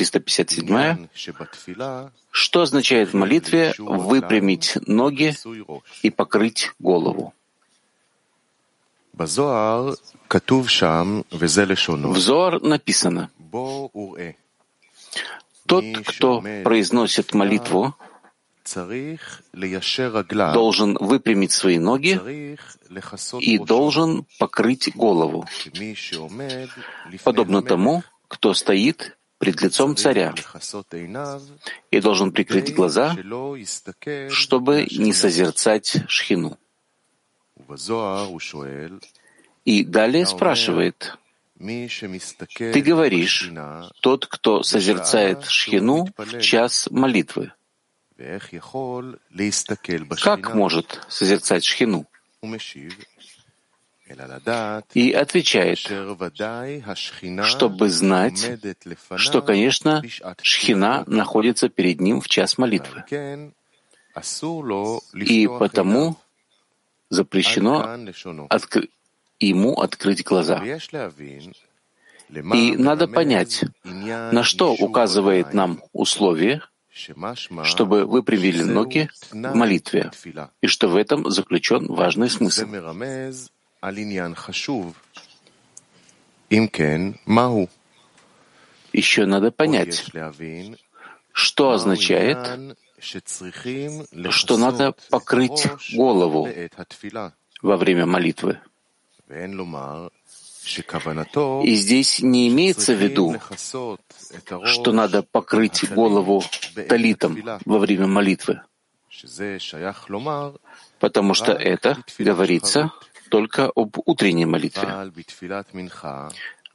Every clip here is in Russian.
357. Что означает в молитве выпрямить ноги и покрыть голову? В Зоар написано, тот, кто произносит молитву, должен выпрямить свои ноги и должен покрыть голову, подобно тому, кто стоит пред лицом царя и должен прикрыть глаза, чтобы не созерцать шхину. И далее спрашивает, ты говоришь, тот, кто созерцает шхину в час молитвы. Как может созерцать шхину? И отвечает, чтобы знать, что, конечно, шхина находится перед ним в час молитвы. И потому запрещено откр... ему открыть глаза. И надо понять, на что указывает нам условие, чтобы вы привели ноги в молитве, и что в этом заключен важный смысл. Еще надо понять, что означает, что надо покрыть голову во время молитвы. И здесь не имеется в виду, что надо покрыть голову талитом во время молитвы, потому что это говорится только об утренней молитве.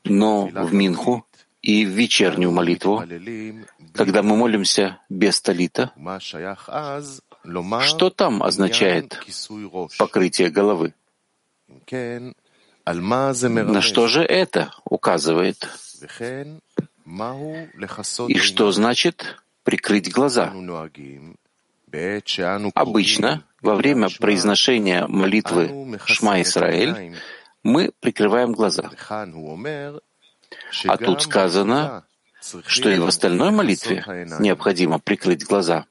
Но в Минху и в вечернюю молитву, когда мы молимся без талита, что там означает покрытие головы? На что же это указывает? И что значит прикрыть глаза? Обычно во время произношения молитвы Шма Исраэль мы прикрываем глаза. А тут сказано, что и в остальной молитве необходимо прикрыть глаза.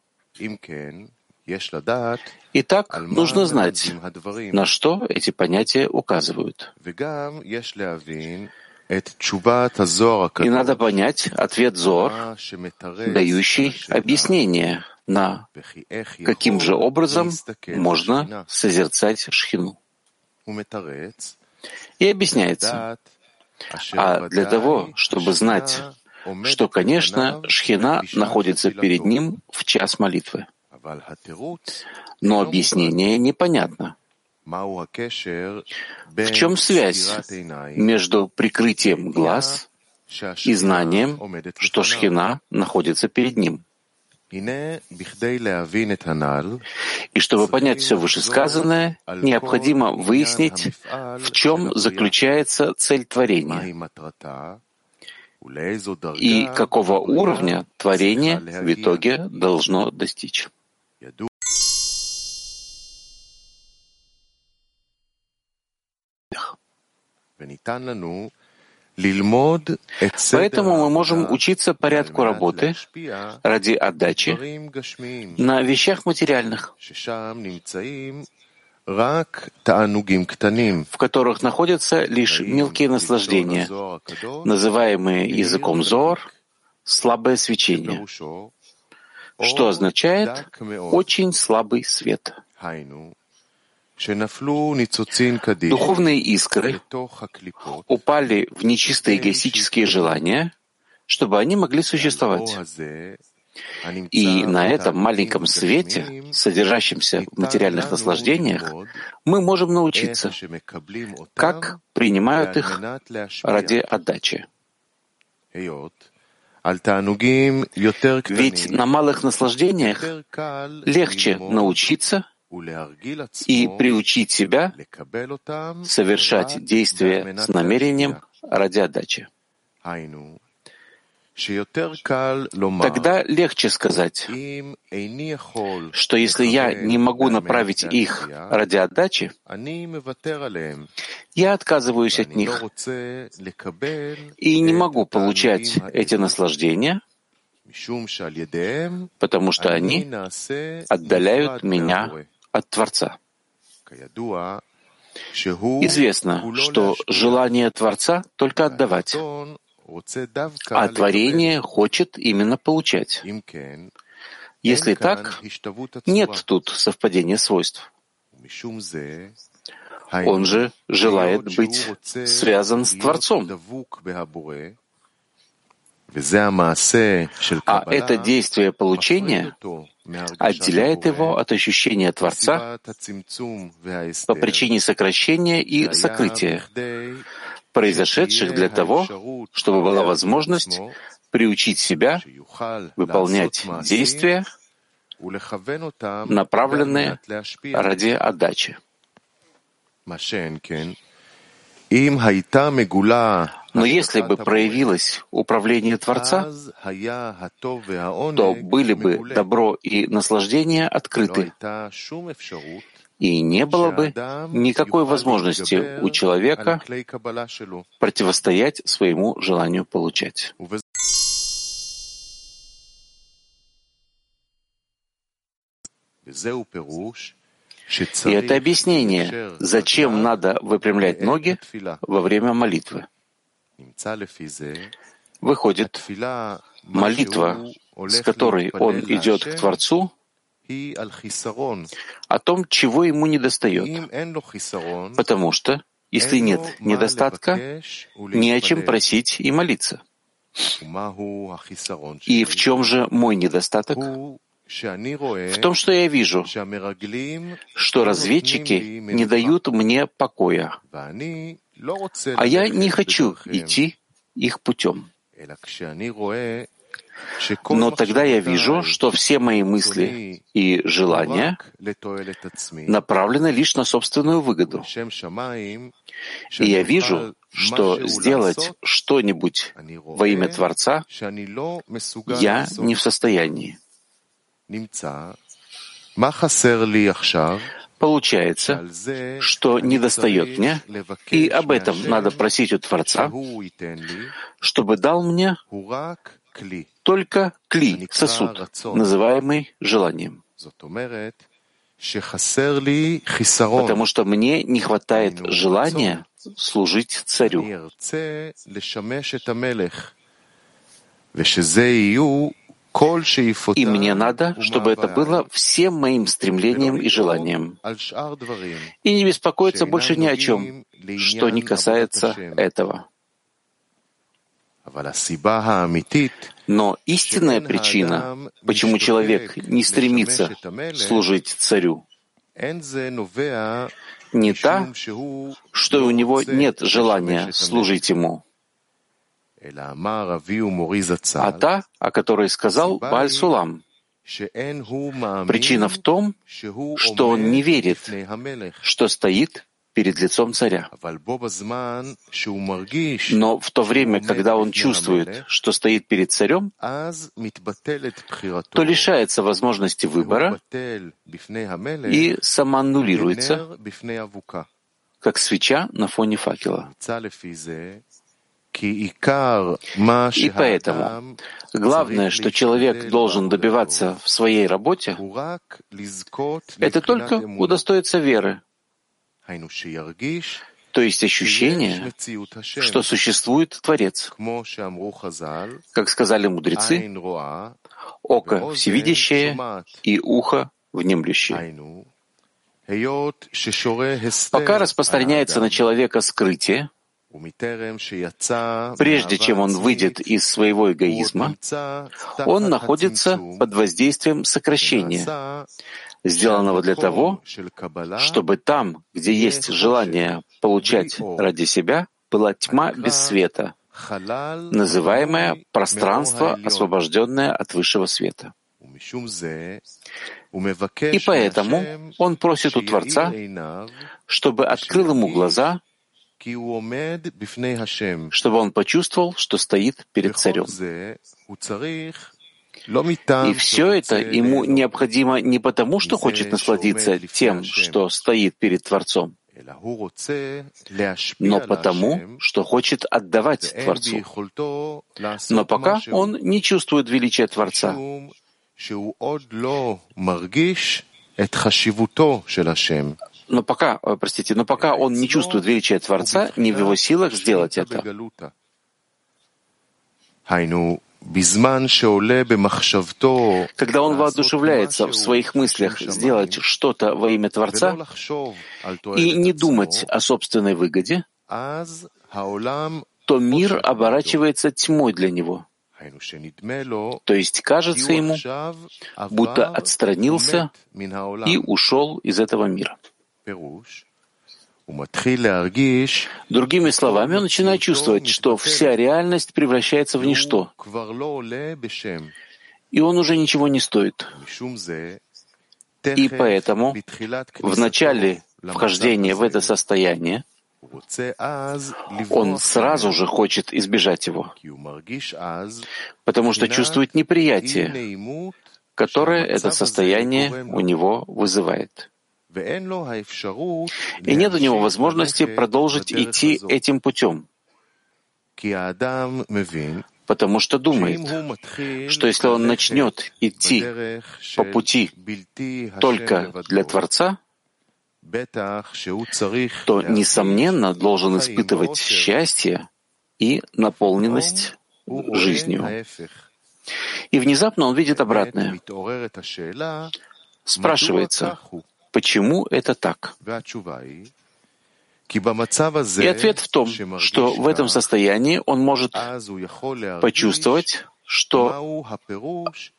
Итак, нужно знать, на что эти понятия указывают. И надо понять ответ Зор, дающий объяснение на каким же образом можно созерцать шхину. И объясняется, а для того, чтобы знать, что, конечно, шхина находится перед ним в час молитвы. Но объяснение непонятно. В чем связь между прикрытием глаз и знанием, что шхина находится перед ним? И чтобы понять все вышесказанное, необходимо выяснить, в чем заключается цель творения и какого уровня творение в итоге должно достичь. Поэтому мы можем учиться порядку работы ради отдачи. На вещах материальных, в которых находятся лишь мелкие наслаждения, называемые языком Зор слабое свечение, что означает очень слабый свет. Духовные искры упали в нечистые эгоистические желания, чтобы они могли существовать. И на этом маленьком свете, содержащемся в материальных наслаждениях, мы можем научиться, как принимают их ради отдачи. Ведь на малых наслаждениях легче научиться и приучить себя совершать действия с намерением ради отдачи. Тогда легче сказать, что если я не могу направить их ради отдачи, я отказываюсь от них и не могу получать эти наслаждения — потому что они отдаляют меня от Творца. Известно, что желание Творца только отдавать, а творение хочет именно получать. Если так, нет тут совпадения свойств. Он же желает быть связан с Творцом. А это действие получения отделяет его от ощущения Творца по причине сокращения и сокрытия, произошедших для того, чтобы была возможность приучить себя выполнять действия, направленные ради отдачи. Но если бы проявилось управление Творца, то были бы добро и наслаждение открыты, и не было бы никакой возможности у человека противостоять своему желанию получать. И это объяснение, зачем надо выпрямлять ноги во время молитвы. Выходит, молитва, с которой он идет к Творцу, о том, чего ему недостает. Потому что, если нет недостатка, не о чем просить и молиться. И в чем же мой недостаток? В том, что я вижу, что разведчики не дают мне покоя, а я не хочу идти их путем. Но тогда я вижу, что все мои мысли и желания направлены лишь на собственную выгоду. И я вижу, что сделать что-нибудь во имя Творца я не в состоянии. Получается, что недостает мне, и об этом надо просить у Творца, чтобы дал мне только кли, сосуд, называемый желанием. Потому что мне не хватает желания служить царю. И мне надо, чтобы это было всем моим стремлением и желанием. И не беспокоиться больше ни о чем, что не касается этого. Но истинная причина, почему человек не стремится служить царю, не та, что у него нет желания служить ему, а та, о которой сказал Бааль Сулам. Причина в том, что он не верит, что стоит перед лицом царя. Но в то время, когда он чувствует, что стоит перед царем, то лишается возможности выбора и самоаннулируется, как свеча на фоне факела. И поэтому главное, что человек должен добиваться в своей работе, это только удостоиться веры, то есть ощущение, что существует Творец. Как сказали мудрецы, око всевидящее и ухо внемлющее. Пока распространяется на человека скрытие, Прежде чем он выйдет из своего эгоизма, он находится под воздействием сокращения, сделанного для того, чтобы там, где есть желание получать ради себя, была тьма без света, называемое пространство, освобожденное от высшего света. И поэтому он просит у Творца, чтобы открыл ему глаза — чтобы он почувствовал, что стоит перед царем. И все это ему необходимо не потому, что хочет насладиться тем, что стоит перед Творцом, но потому, что хочет отдавать Творцу. Но пока он не чувствует величия Творца, но пока, э, простите, но пока он не чувствует величия Творца, не в его силах сделать это. Когда он воодушевляется в своих мыслях сделать что-то во имя Творца и не думать о собственной выгоде, то мир оборачивается тьмой для него. То есть кажется ему, будто отстранился и ушел из этого мира. Другими словами, он начинает чувствовать, что вся реальность превращается в ничто, и он уже ничего не стоит. И поэтому в начале вхождения в это состояние он сразу же хочет избежать его, потому что чувствует неприятие, которое это состояние у него вызывает. И нет у него возможности продолжить идти этим путем, потому что думает, что если он начнет идти по пути только для Творца, то, несомненно, должен испытывать счастье и наполненность жизнью. И внезапно он видит обратное. Спрашивается, Почему это так? И ответ в том, что в этом состоянии он может почувствовать, что,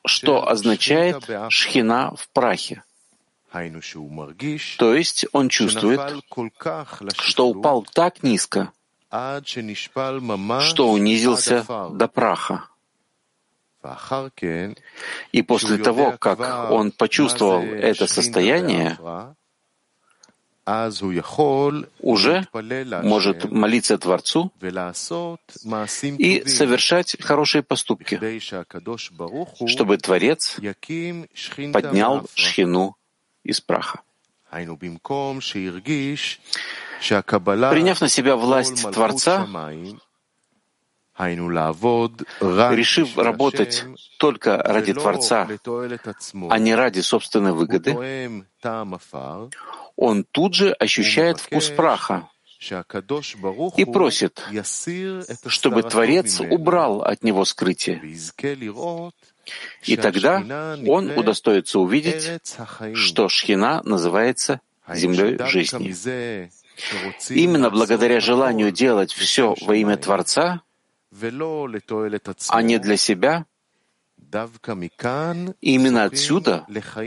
что означает шхина в прахе. То есть он чувствует, что упал так низко, что унизился до праха. И после того, как он почувствовал это состояние, уже может молиться Творцу и совершать хорошие поступки, чтобы Творец поднял шхину из праха. Приняв на себя власть Творца, решив работать только ради Творца, а не ради собственной выгоды, он тут же ощущает вкус праха и просит, чтобы Творец убрал от него скрытие. И тогда он удостоится увидеть, что Шхина называется землей жизни. Именно благодаря желанию делать все во имя Творца а не для себя, именно отсюда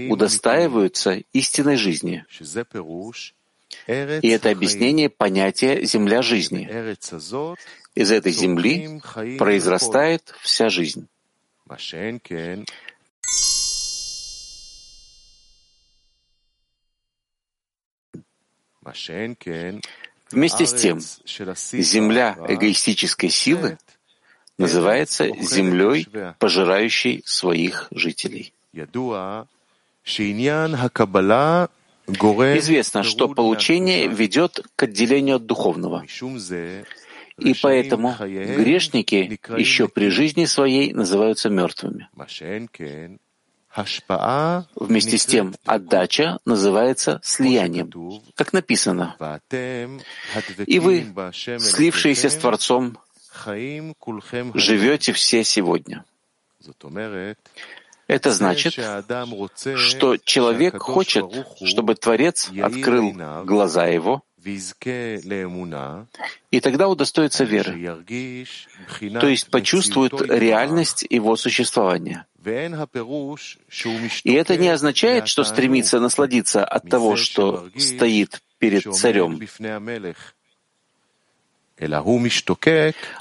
удостаиваются истинной жизни. И это объяснение понятия «земля жизни». Из этой земли произрастает вся жизнь. Вместе с тем, земля эгоистической силы называется землей, пожирающей своих жителей. Известно, что получение ведет к отделению от духовного. И поэтому грешники еще при жизни своей называются мертвыми. Вместе с тем, отдача называется слиянием, как написано. И вы, слившиеся с Творцом, живете все сегодня. Это значит, что человек хочет, чтобы Творец открыл глаза его, и тогда удостоится веры, то есть почувствует реальность его существования. И это не означает, что стремится насладиться от того, что стоит перед царем,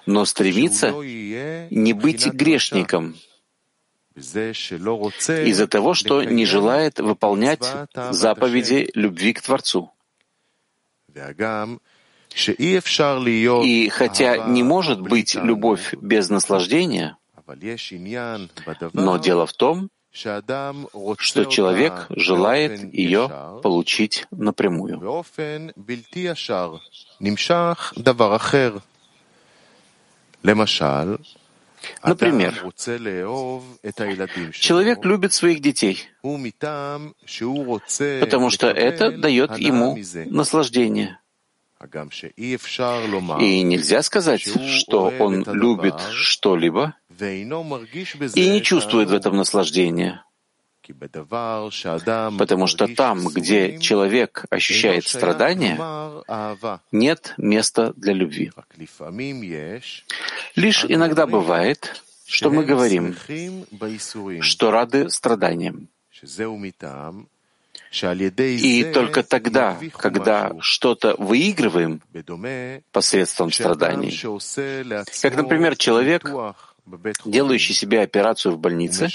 но стремится не быть грешником из-за того, что не желает выполнять заповеди любви к Творцу. И хотя не может быть любовь без наслаждения, но дело в том, что человек желает ее получить напрямую. Например, человек любит своих детей, потому что это дает ему наслаждение. И нельзя сказать, что он любит что-либо и не чувствует в этом наслаждения. Потому что там, где человек ощущает страдания, нет места для любви. Лишь иногда бывает, что мы говорим, что рады страданиям. И только тогда, когда что-то выигрываем посредством страданий, как, например, человек, делающий себе операцию в больнице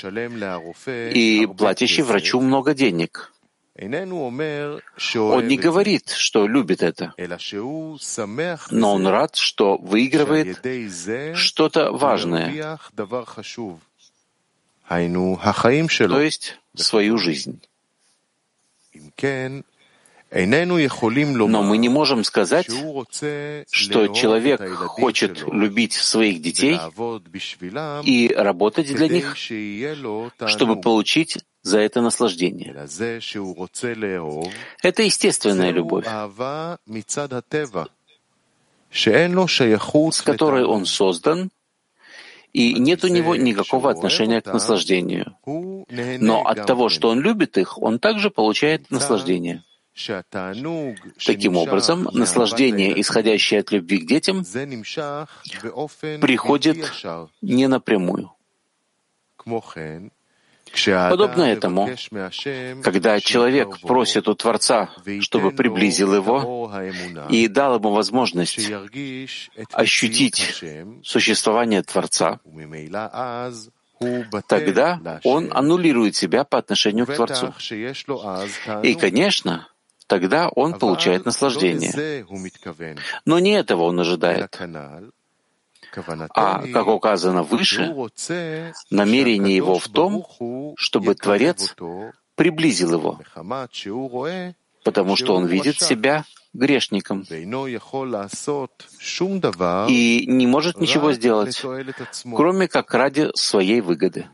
и платящий врачу много денег. Он не говорит, что любит это, но он рад, что выигрывает что-то важное, то есть свою жизнь. Но мы не можем сказать, что человек хочет любить своих детей и работать для них, чтобы получить за это наслаждение. Это естественная любовь, с которой он создан, и нет у него никакого отношения к наслаждению. Но от того, что он любит их, он также получает наслаждение. Таким образом, наслаждение, исходящее от любви к детям, приходит не напрямую. Подобно этому, когда человек просит у Творца, чтобы приблизил его и дал ему возможность ощутить существование Творца, тогда он аннулирует себя по отношению к Творцу. И, конечно, тогда он получает наслаждение. Но не этого он ожидает. А, как указано выше, намерение его в том, чтобы Творец приблизил его, потому что он видит себя грешником и не может ничего сделать, кроме как ради своей выгоды.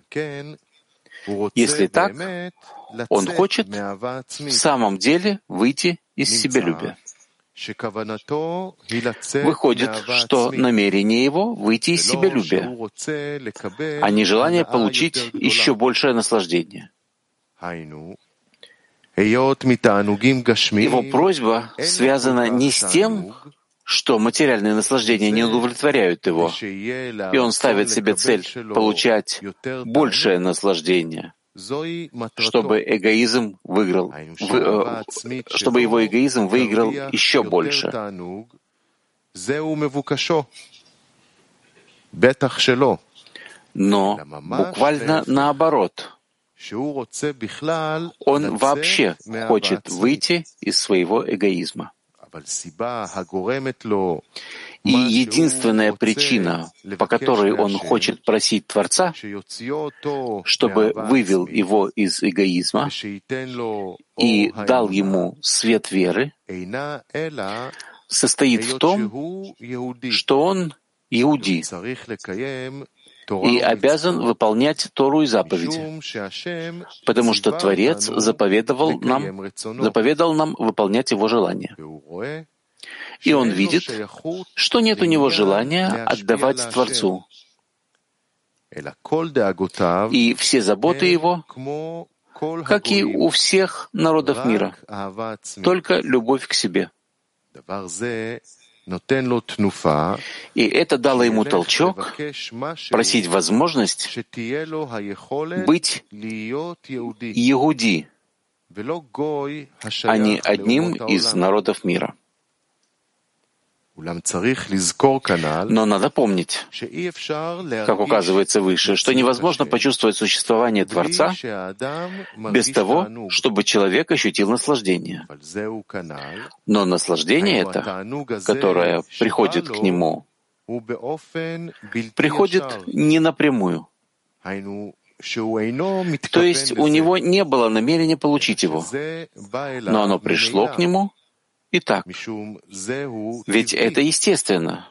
Если так, он хочет в самом деле выйти из себелюбия. Выходит, что намерение его — выйти из себелюбия, а не желание получить еще большее наслаждение. Его просьба связана не с тем, что материальные наслаждения не удовлетворяют его, и он ставит себе цель получать большее наслаждение, чтобы эгоизм выиграл, вы, э, чтобы его эгоизм выиграл еще больше. Но буквально наоборот. Он вообще хочет выйти из своего эгоизма. И единственная причина, по которой он хочет просить Творца, чтобы вывел его из эгоизма и дал ему свет веры, состоит в том, что он иуди и обязан выполнять Тору и заповеди, потому что Творец заповедовал нам, заповедал нам выполнять его желания. И он видит, что нет у него желания отдавать Творцу. И все заботы его, как и у всех народов мира, только любовь к себе. И это дало ему толчок просить возможность быть Иуди, а не одним из народов мира. Но надо помнить, как указывается выше, что невозможно почувствовать существование Творца без того, чтобы человек ощутил наслаждение. Но наслаждение это, которое приходит к нему, приходит не напрямую. То есть у него не было намерения получить его, но оно пришло к нему и так. Ведь это естественно,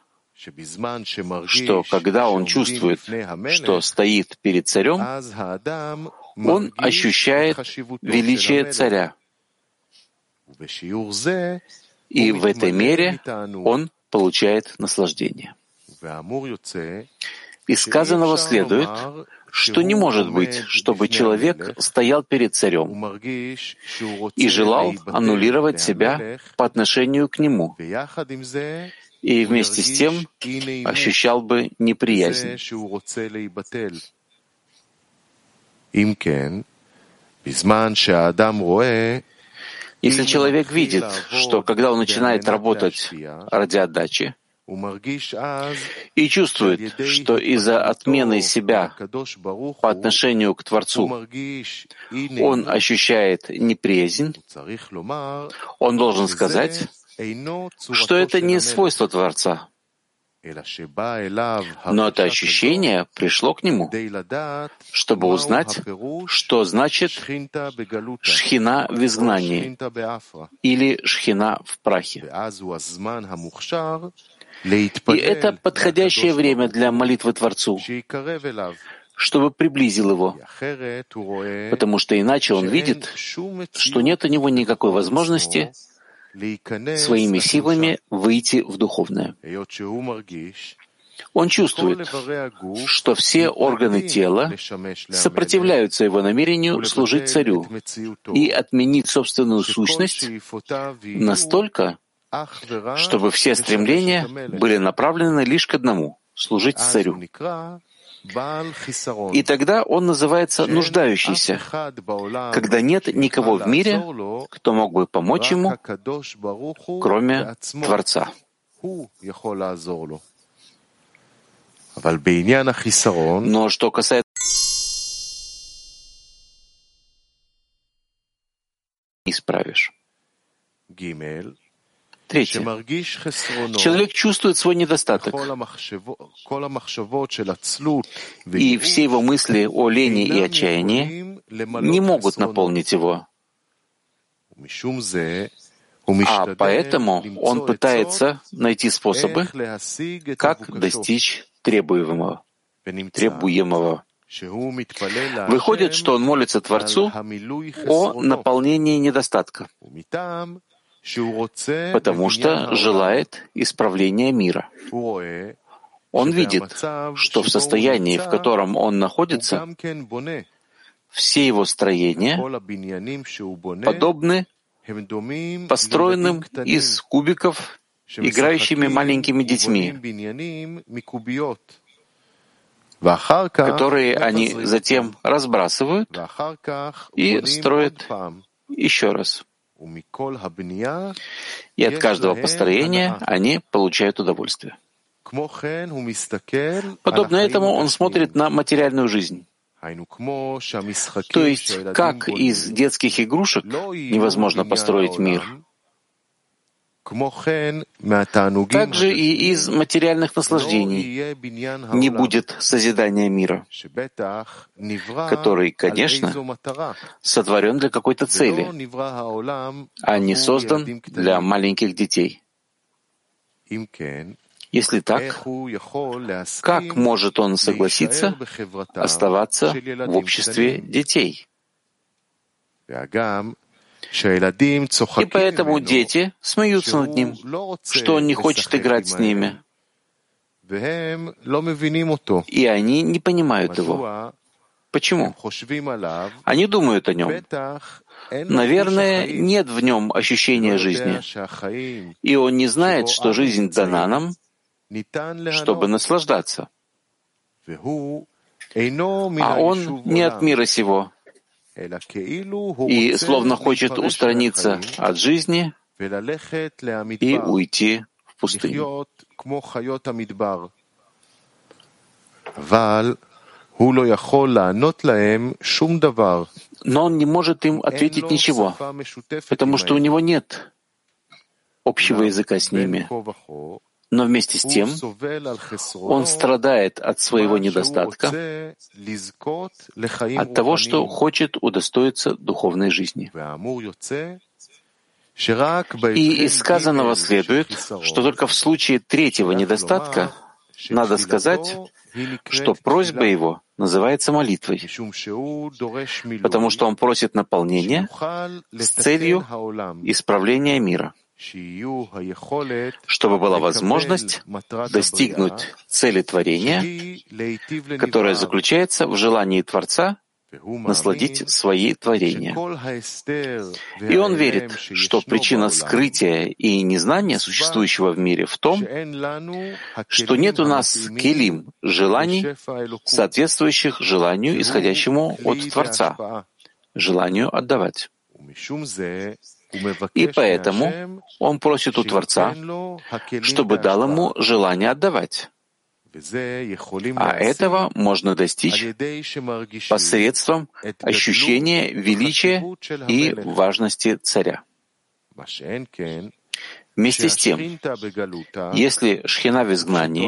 что когда он чувствует, что стоит перед царем, он ощущает величие царя. И в этой мере он получает наслаждение. Из сказанного следует, что не может быть, чтобы человек стоял перед царем и желал аннулировать себя по отношению к нему, и вместе с тем ощущал бы неприязнь. Если человек видит, что когда он начинает работать ради отдачи, и чувствует, что из-за отмены себя по отношению к Творцу он ощущает неприязнь, он должен сказать, что это не свойство Творца, но это ощущение пришло к нему, чтобы узнать, что значит шхина в изгнании или шхина в прахе. И это подходящее время для молитвы Творцу, чтобы приблизил его, потому что иначе он видит, что нет у него никакой возможности своими силами выйти в духовное. Он чувствует, что все органы тела сопротивляются его намерению служить царю и отменить собственную сущность настолько, чтобы все стремления были направлены лишь к одному — служить царю. И тогда он называется нуждающийся, когда нет никого в мире, кто мог бы помочь ему, кроме Творца. Но что касается исправишь. Третье. Человек чувствует свой недостаток, и все его мысли о лени и отчаянии не могут наполнить его. А поэтому он пытается найти способы, как достичь требуемого. требуемого. Выходит, что он молится Творцу о наполнении недостатка потому что желает исправления мира. Он видит, что в состоянии, в котором он находится, все его строения подобны построенным из кубиков, играющими маленькими детьми, которые они затем разбрасывают и строят еще раз. И от каждого построения они получают удовольствие. Подобно этому он смотрит на материальную жизнь. То есть, как из детских игрушек невозможно построить мир, также и из материальных наслаждений не будет созидания мира, который, конечно, сотворен для какой-то цели, а не создан для маленьких детей. Если так, как может он согласиться оставаться в обществе детей? И поэтому дети смеются над ним, что он не хочет играть с ними. И они не понимают его. Почему? Они думают о нем. Наверное, нет в нем ощущения жизни. И он не знает, что жизнь дана нам, чтобы наслаждаться. А он не от мира сего, и словно хочет устраниться от жизни и уйти в пустыню. Но он не может им ответить ничего, потому что у него нет общего языка с ними. Но вместе с тем он страдает от своего недостатка, от того, что хочет удостоиться духовной жизни. И из сказанного следует, что только в случае третьего недостатка надо сказать, что просьба его называется молитвой, потому что он просит наполнения с целью исправления мира чтобы была возможность достигнуть цели творения, которая заключается в желании Творца насладить свои творения. И он верит, что причина скрытия и незнания существующего в мире в том, что нет у нас келим, желаний, соответствующих желанию, исходящему от Творца, желанию отдавать. И поэтому он просит у Творца, чтобы дал ему желание отдавать. А этого можно достичь посредством ощущения величия и важности царя. Вместе с тем, если шхина в изгнании,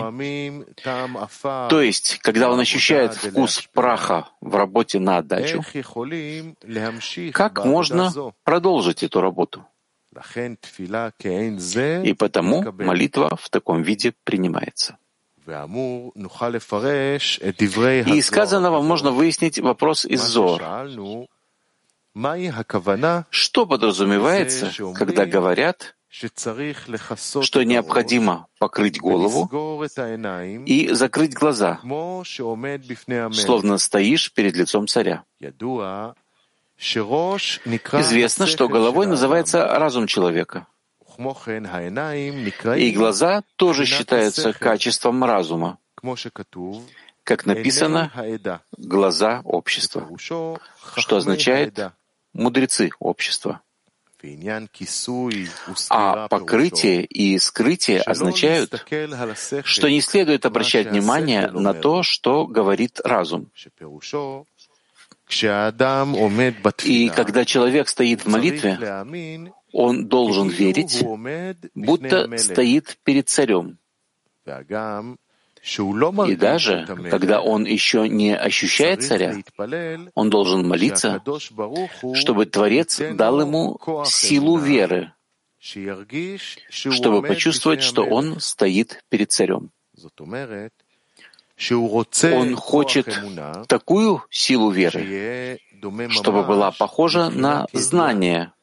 то есть, когда он ощущает вкус праха в работе на отдачу, как можно продолжить эту работу? И потому молитва в таком виде принимается. И сказанного можно выяснить вопрос из Зор. Что подразумевается, когда говорят, что необходимо покрыть голову и закрыть глаза, словно стоишь перед лицом царя. Известно, что головой называется разум человека. И глаза тоже считаются качеством разума, как написано «глаза общества», что означает «мудрецы общества». А покрытие и скрытие означают, что не следует обращать внимание на то, что говорит разум. И когда человек стоит в молитве, он должен верить, будто стоит перед царем. И даже когда он еще не ощущает царя, он должен молиться, чтобы Творец дал ему силу веры, чтобы почувствовать, что он стоит перед царем. Он хочет такую силу веры, чтобы была похожа на знание,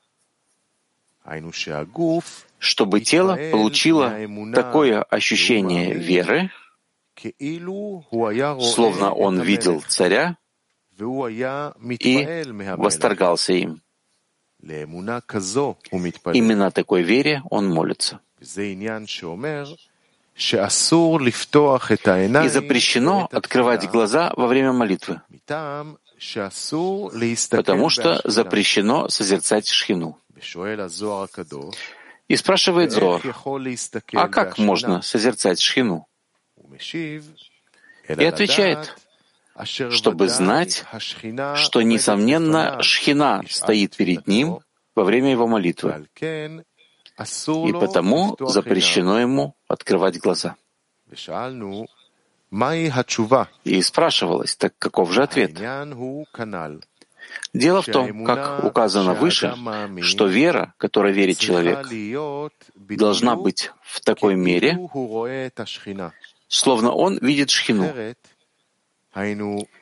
чтобы тело получило такое ощущение веры, словно он видел царя и восторгался им. Именно такой вере он молится. И запрещено открывать глаза во время молитвы, потому что запрещено созерцать шхину. И спрашивает Зор, а как можно созерцать шхину? И отвечает, чтобы знать, что, несомненно, шхина стоит перед ним во время его молитвы, и потому запрещено ему открывать глаза. И спрашивалось, так каков же ответ? Дело в том, как указано выше, что вера, которой верит человек, должна быть в такой мере, словно он видит шхину.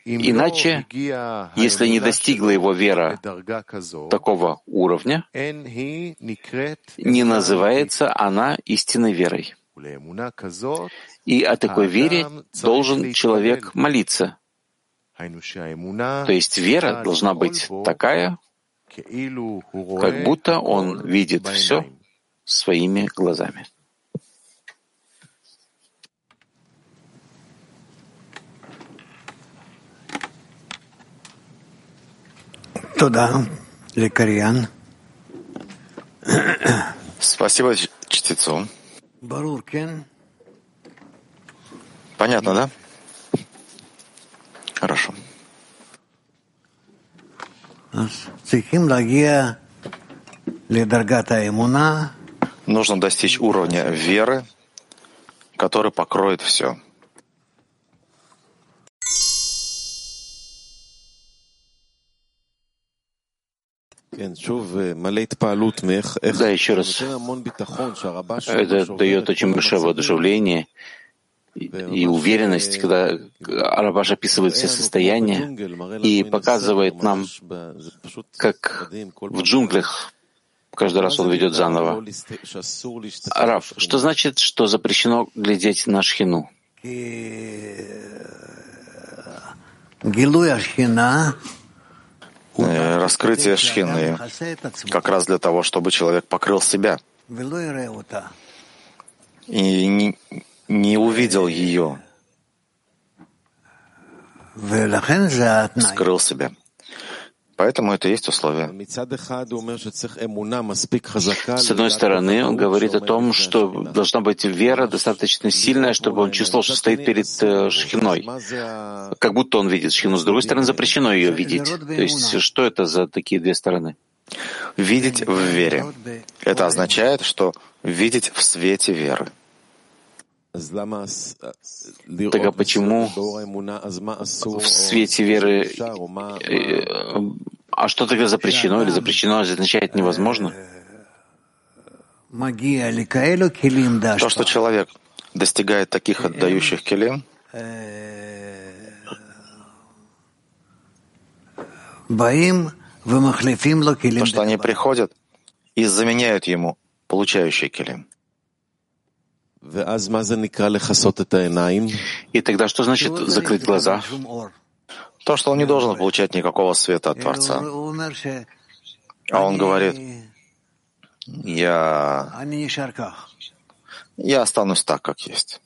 Иначе, если не достигла его вера такого уровня, не называется она истинной верой. И о такой вере должен человек молиться. То есть вера должна быть такая, как будто он видит все своими глазами. Спасибо чтецу. Понятно, да? Хорошо. Нужно достичь уровня веры, который покроет все. Да, еще раз. Это дает очень большое воодушевление и уверенность, когда Арабаш описывает все состояния и показывает нам, как в джунглях каждый раз он ведет заново. Раф, что значит, что запрещено глядеть на шхину? Э, раскрытие шхины как раз для того, чтобы человек покрыл себя. И не, не увидел ее, скрыл себя. Поэтому это есть условие. С одной стороны, он говорит о том, что должна быть вера достаточно сильная, чтобы он чувствовал, что стоит перед э, шхиной, как будто он видит шхину. С другой стороны, запрещено ее видеть. То есть, что это за такие две стороны? Видеть в вере. Это означает, что видеть в свете веры. Так а почему в свете веры... Э, а что тогда запрещено или запрещено означает невозможно? То, что человек достигает таких отдающих келим, то, что они приходят и заменяют ему получающие келим. И тогда что значит закрыть глаза? То, что он не должен получать никакого света от Творца. А он говорит, я, я останусь так, как есть.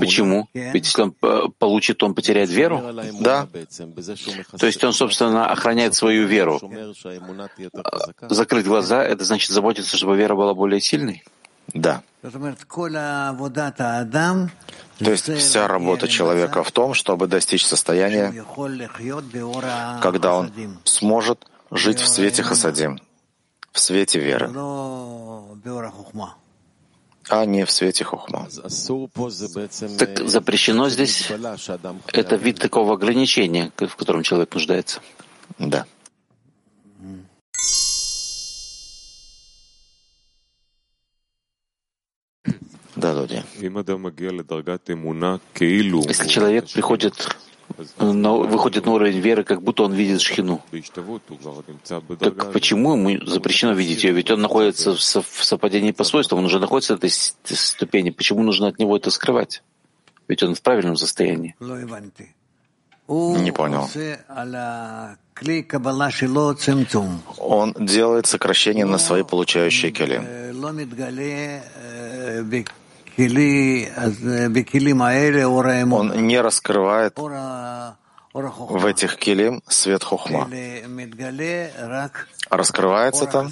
Почему? Ведь если он получит, он потеряет веру? Да. То есть он, собственно, охраняет свою веру. Закрыть глаза — это значит заботиться, чтобы вера была более сильной? Да. То есть вся работа человека в том, чтобы достичь состояния, когда он сможет жить в свете хасадим, в свете веры а не в свете хухма. Так запрещено здесь это вид такого ограничения, в котором человек нуждается. Да. Да, Дodi. Если человек приходит на, выходит на уровень веры, как будто он видит шхину. Так почему ему запрещено видеть ее? Ведь он находится в, в совпадении по свойствам, он уже находится в этой ступени. Почему нужно от него это скрывать? Ведь он в правильном состоянии. Не понял. Он делает сокращение на свои получающие кели. Он не раскрывает в этих келим свет хухма. А раскрывается там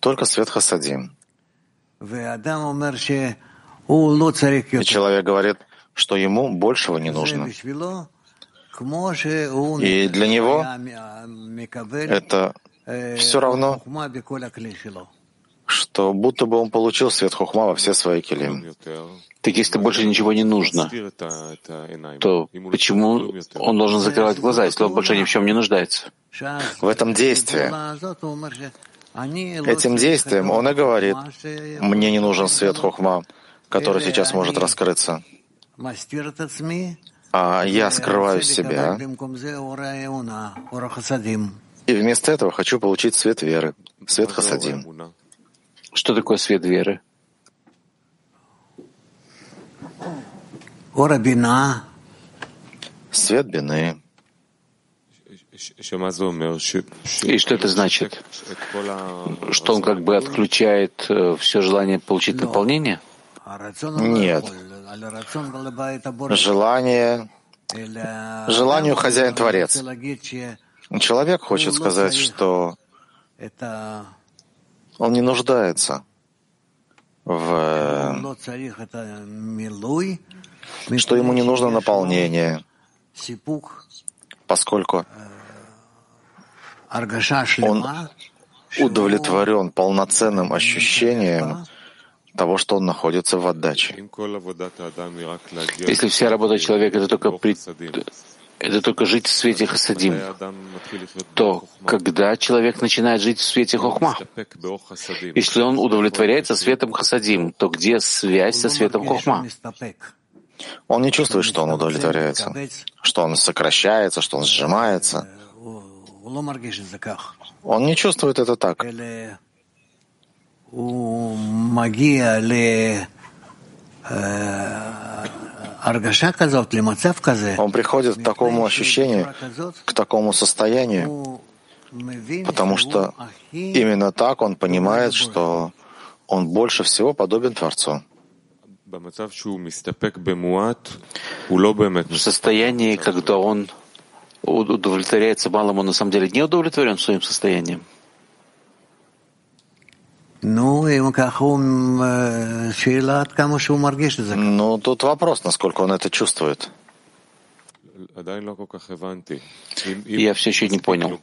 только свет хасадим. И человек говорит, что ему большего не нужно. И для него это все равно, что будто бы он получил свет хухма во все свои килим. Так если больше ничего не нужно, то почему он должен закрывать глаза, если он больше ни в чем не нуждается? В этом действии. Этим действием он и говорит, мне не нужен свет хухма, который сейчас может раскрыться. А я скрываю себя, и вместо этого хочу получить свет веры, свет хасадим. Что такое свет веры? Свет бины. И что это значит? Что он как бы отключает э, все желание получить наполнение? Нет. Желание, желанию хозяин Творец. Человек хочет сказать, что он не нуждается в что ему не нужно наполнение, поскольку он удовлетворен полноценным ощущением того, что он находится в отдаче. Если вся работа человека — это только, при... это только жить в свете хасадим, то когда человек начинает жить в свете хохма? Если он удовлетворяется светом хасадим, то где связь со светом хохма? Он не чувствует, что он удовлетворяется, что он сокращается, что он сжимается. Он не чувствует это так. Он приходит к такому ощущению, к такому состоянию, потому что именно так он понимает, что он больше всего подобен Творцу. В состоянии, когда он удовлетворяется малым, он на самом деле не удовлетворен своим состоянием. Ну, ну, тут вопрос, насколько он это чувствует. Я все еще не понял.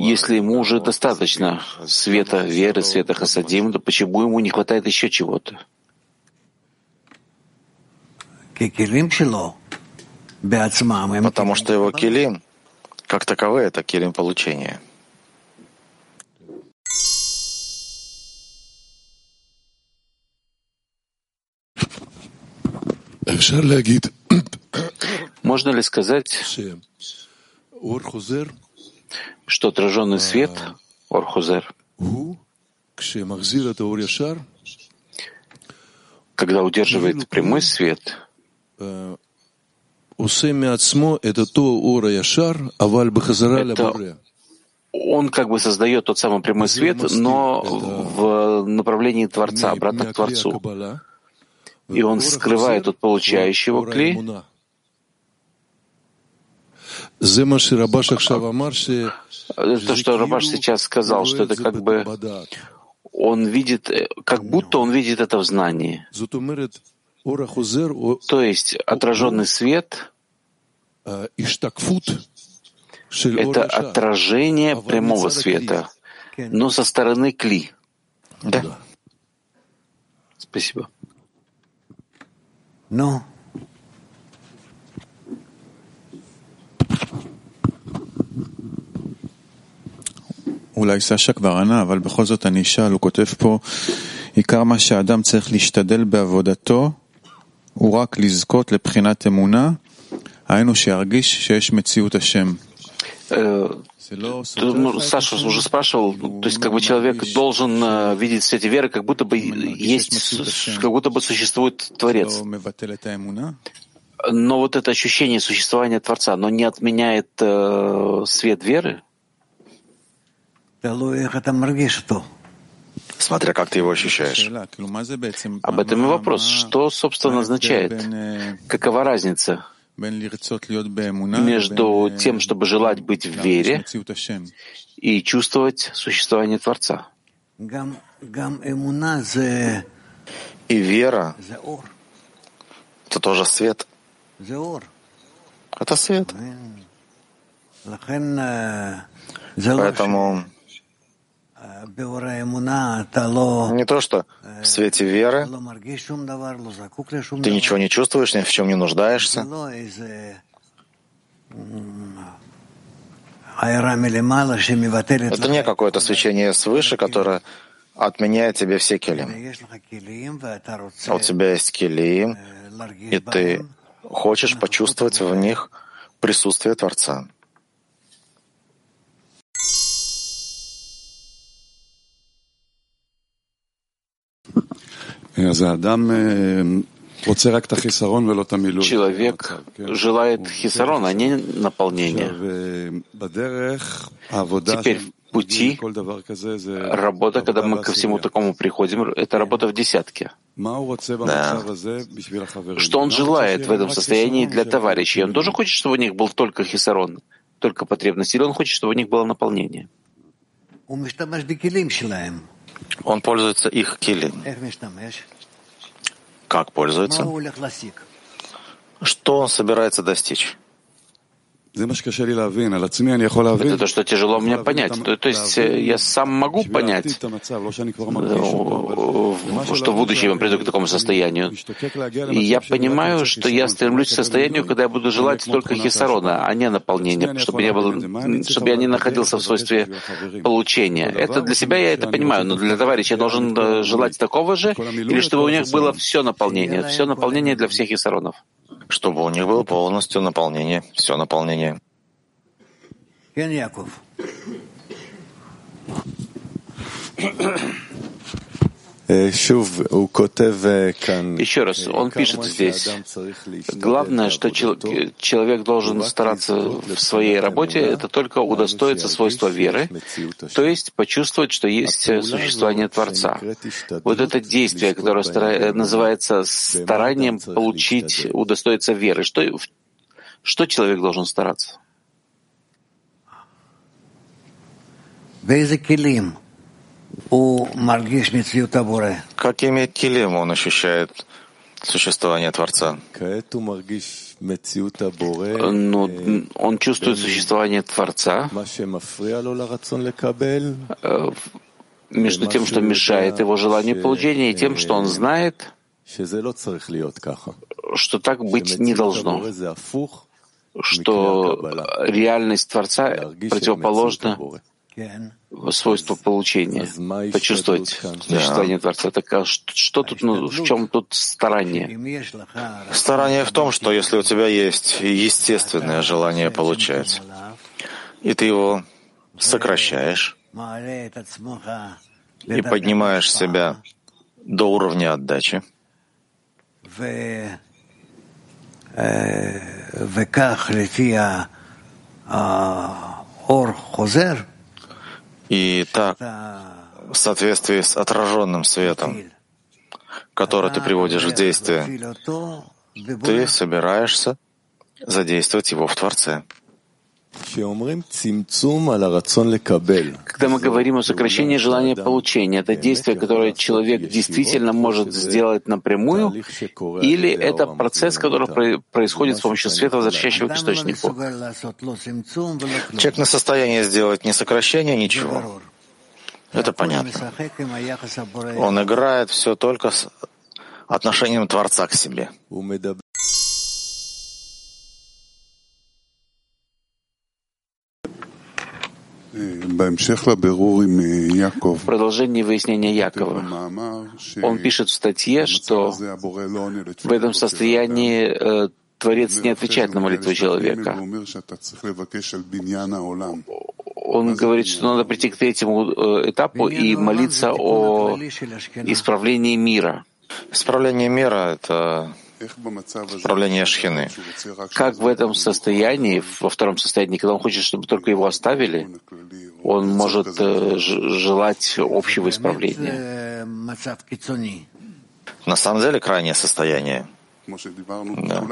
Если ему уже достаточно света веры, света хасадим, то почему ему не хватает еще чего-то? Потому что его килим, как таковые, это килим получения. Можно ли сказать, что отраженный свет, Орхузер, когда удерживает прямой свет, это он как бы создает тот самый прямой свет, но в направлении Творца, обратно к Творцу и он скрывает от получающего кли. То, что Рабаш сейчас сказал, что это как бы он видит, как будто он видит это в знании. То есть отраженный свет — это отражение прямого света, но со стороны кли. Да? Спасибо. נו. אולי סשה כבר ענה, אבל בכל זאת אני אשאל, הוא כותב פה, עיקר מה שהאדם צריך להשתדל בעבודתו הוא רק לזכות לבחינת אמונה, היינו שירגיש שיש מציאות השם. Ну, Саша уже спрашивал, то есть как бы человек должен э, видеть все эти веры, как будто бы есть, как будто бы существует Творец. Но вот это ощущение существования Творца, оно не отменяет э, свет веры? Смотря как ты его ощущаешь. Об этом и вопрос. Что, собственно, означает? Какова разница? Между тем, чтобы желать быть в вере и чувствовать существование Творца. И вера — это тоже свет. Это свет. Поэтому не то, что в свете веры ты ничего не чувствуешь, ни в чем не нуждаешься. Это не какое-то свечение свыше, которое отменяет тебе все келим. А у тебя есть келим, и ты хочешь почувствовать в них присутствие Творца. Человек желает хисарон, а не наполнения. Теперь в пути работа, когда мы ко всему такому приходим, это работа в десятке. Да. Что он желает в этом состоянии для товарищей? Он тоже хочет, чтобы у них был только хисарон, только потребность, или он хочет, чтобы у них было наполнение? Он пользуется их килим. Как пользуется? Что он собирается достичь? Это то, что тяжело мне понять. То, то есть я сам могу понять, что в будущем я приду к такому состоянию. И я понимаю, что я стремлюсь к состоянию, когда я буду желать только хисарона, а не наполнения, чтобы, не было, чтобы я не находился в свойстве получения. Это для себя я это понимаю, но для товарища я должен э, желать такого же, или чтобы у них было все наполнение, все наполнение для всех хисаронов чтобы у них было полностью наполнение, все наполнение. Еще раз, он пишет здесь, главное, что человек должен стараться в своей работе, это только удостоиться свойства веры, то есть почувствовать, что есть существование Творца. Вот это действие, которое называется старанием получить, удостоиться веры. Что, что человек должен стараться? Какими килим он ощущает существование Творца? Ну, он чувствует существование Творца. Э, между тем, что мешает его желанию получения, и тем, что он знает, что так быть не должно, что реальность Творца противоположна свойство получения, почувствовать существование Творца. Так а что, что тут, ну, в чем тут старание? Старание в том, что если у тебя есть естественное желание получать, и ты его сокращаешь, и поднимаешь себя до уровня отдачи, и и так, в соответствии с отраженным светом, который ты приводишь в действие, ты собираешься задействовать его в Творце. Когда мы говорим о сокращении желания получения, это действие, которое человек действительно может сделать напрямую, или это процесс, который происходит с помощью света, возвращающего к источнику? Человек на состояние сделать ни сокращение, ничего. Это понятно. Он играет все только с отношением Творца к себе. В продолжении выяснения Якова он пишет в статье, что в этом состоянии Творец не отвечает на молитву человека. Он говорит, что надо прийти к третьему этапу и молиться о исправлении мира. Исправление мира — это управление Шхины. Как в этом состоянии, во втором состоянии, когда он хочет, чтобы только его оставили, он может э, желать общего исправления. На самом деле крайнее состояние. Да.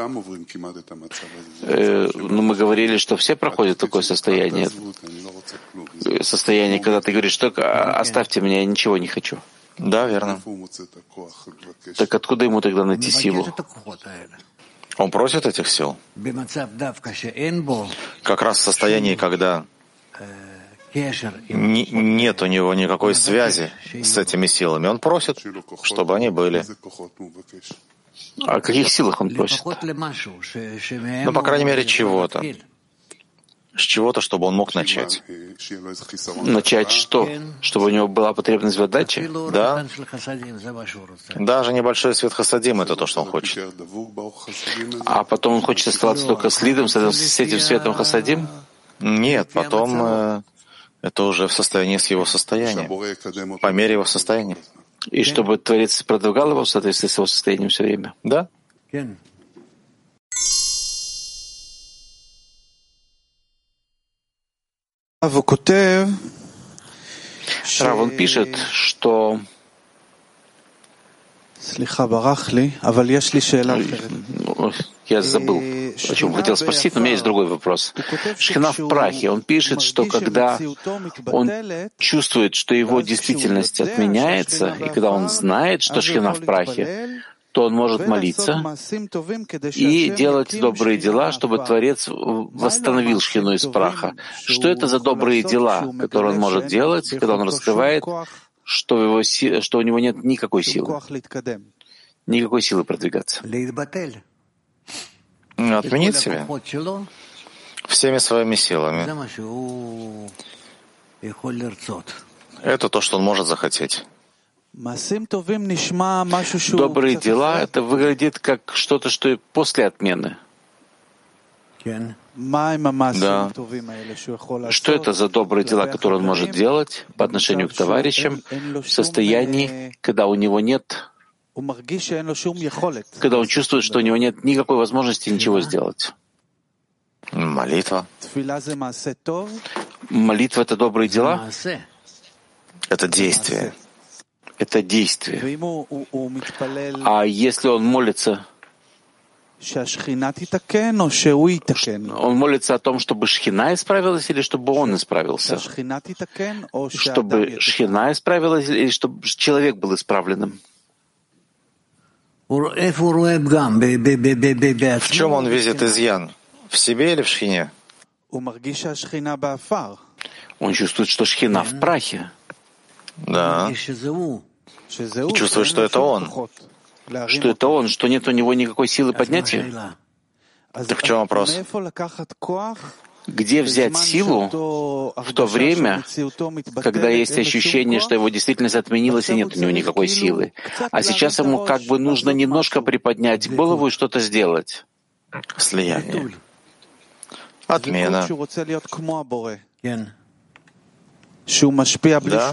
Э, ну, мы говорили, что все проходят такое состояние. Состояние, когда ты говоришь, только оставьте меня, я ничего не хочу. Да, верно. Так откуда ему тогда найти силу? Он просит этих сил. Как раз в состоянии, когда нет у него никакой связи с этими силами. Он просит, чтобы они были. О каких силах он просит? Ну, по крайней мере, чего-то с чего-то, чтобы он мог начать. Начать что? Чтобы у него была потребность в отдаче? Да. Даже небольшой свет хасадим — это то, что он хочет. А потом он хочет оставаться только с лидом, с этим светом хасадим? Нет, потом э, это уже в состоянии с его состоянием, по мере его состояния. И чтобы Творец продвигал его в соответствии с его состоянием все время? Да. Рав, он пишет, что я забыл, о чем хотел спросить, но у меня есть другой вопрос. Шхина в прахе. Он пишет, что когда он чувствует, что его действительность отменяется, и когда он знает, что Шхина в прахе, то он может молиться и делать добрые дела, чтобы Творец восстановил шхину из праха. Что это за добрые дела, которые он может делать, когда он раскрывает, что, его, что у него нет никакой силы, никакой силы продвигаться? Отменить себя. всеми своими силами. Это то, что он может захотеть. Добрые дела — это выглядит как что-то, что после отмены. Да. Что это за добрые дела, которые он может делать по отношению к товарищам в состоянии, когда у него нет, когда он чувствует, что у него нет никакой возможности ничего сделать? Молитва. Молитва — это добрые дела? Это действие это действие. А если он молится, он молится о том, чтобы Шхина исправилась или чтобы он исправился? Чтобы Шхина исправилась или чтобы человек был исправленным? В чем он видит изъян? В себе или в Шхине? Он чувствует, что Шхина в прахе. Да. Чувствует, что это он. Что это он, что нет у него никакой силы поднятия. Так в чем вопрос? Где взять силу в то время, когда есть ощущение, что его действительность отменилась и нет у него никакой силы? А сейчас ему как бы нужно немножко приподнять голову и что-то сделать. Слияние. Отмена. Да.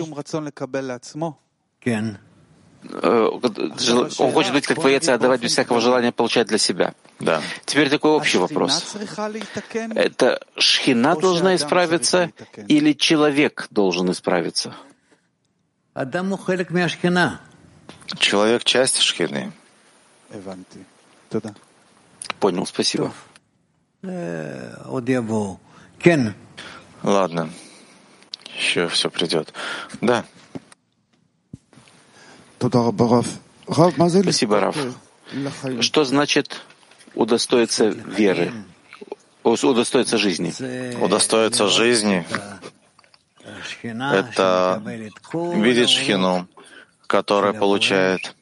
Он хочет быть как творец и отдавать без всякого желания получать для себя. Да. Теперь такой общий вопрос. Это шхина должна исправиться или человек должен исправиться? Человек — часть шхины. Понял, спасибо. Ладно. Еще все придет. Да. Спасибо, Раф. Что значит удостоиться веры, удостоиться жизни? Удостоиться жизни — это видеть шхину, которая получает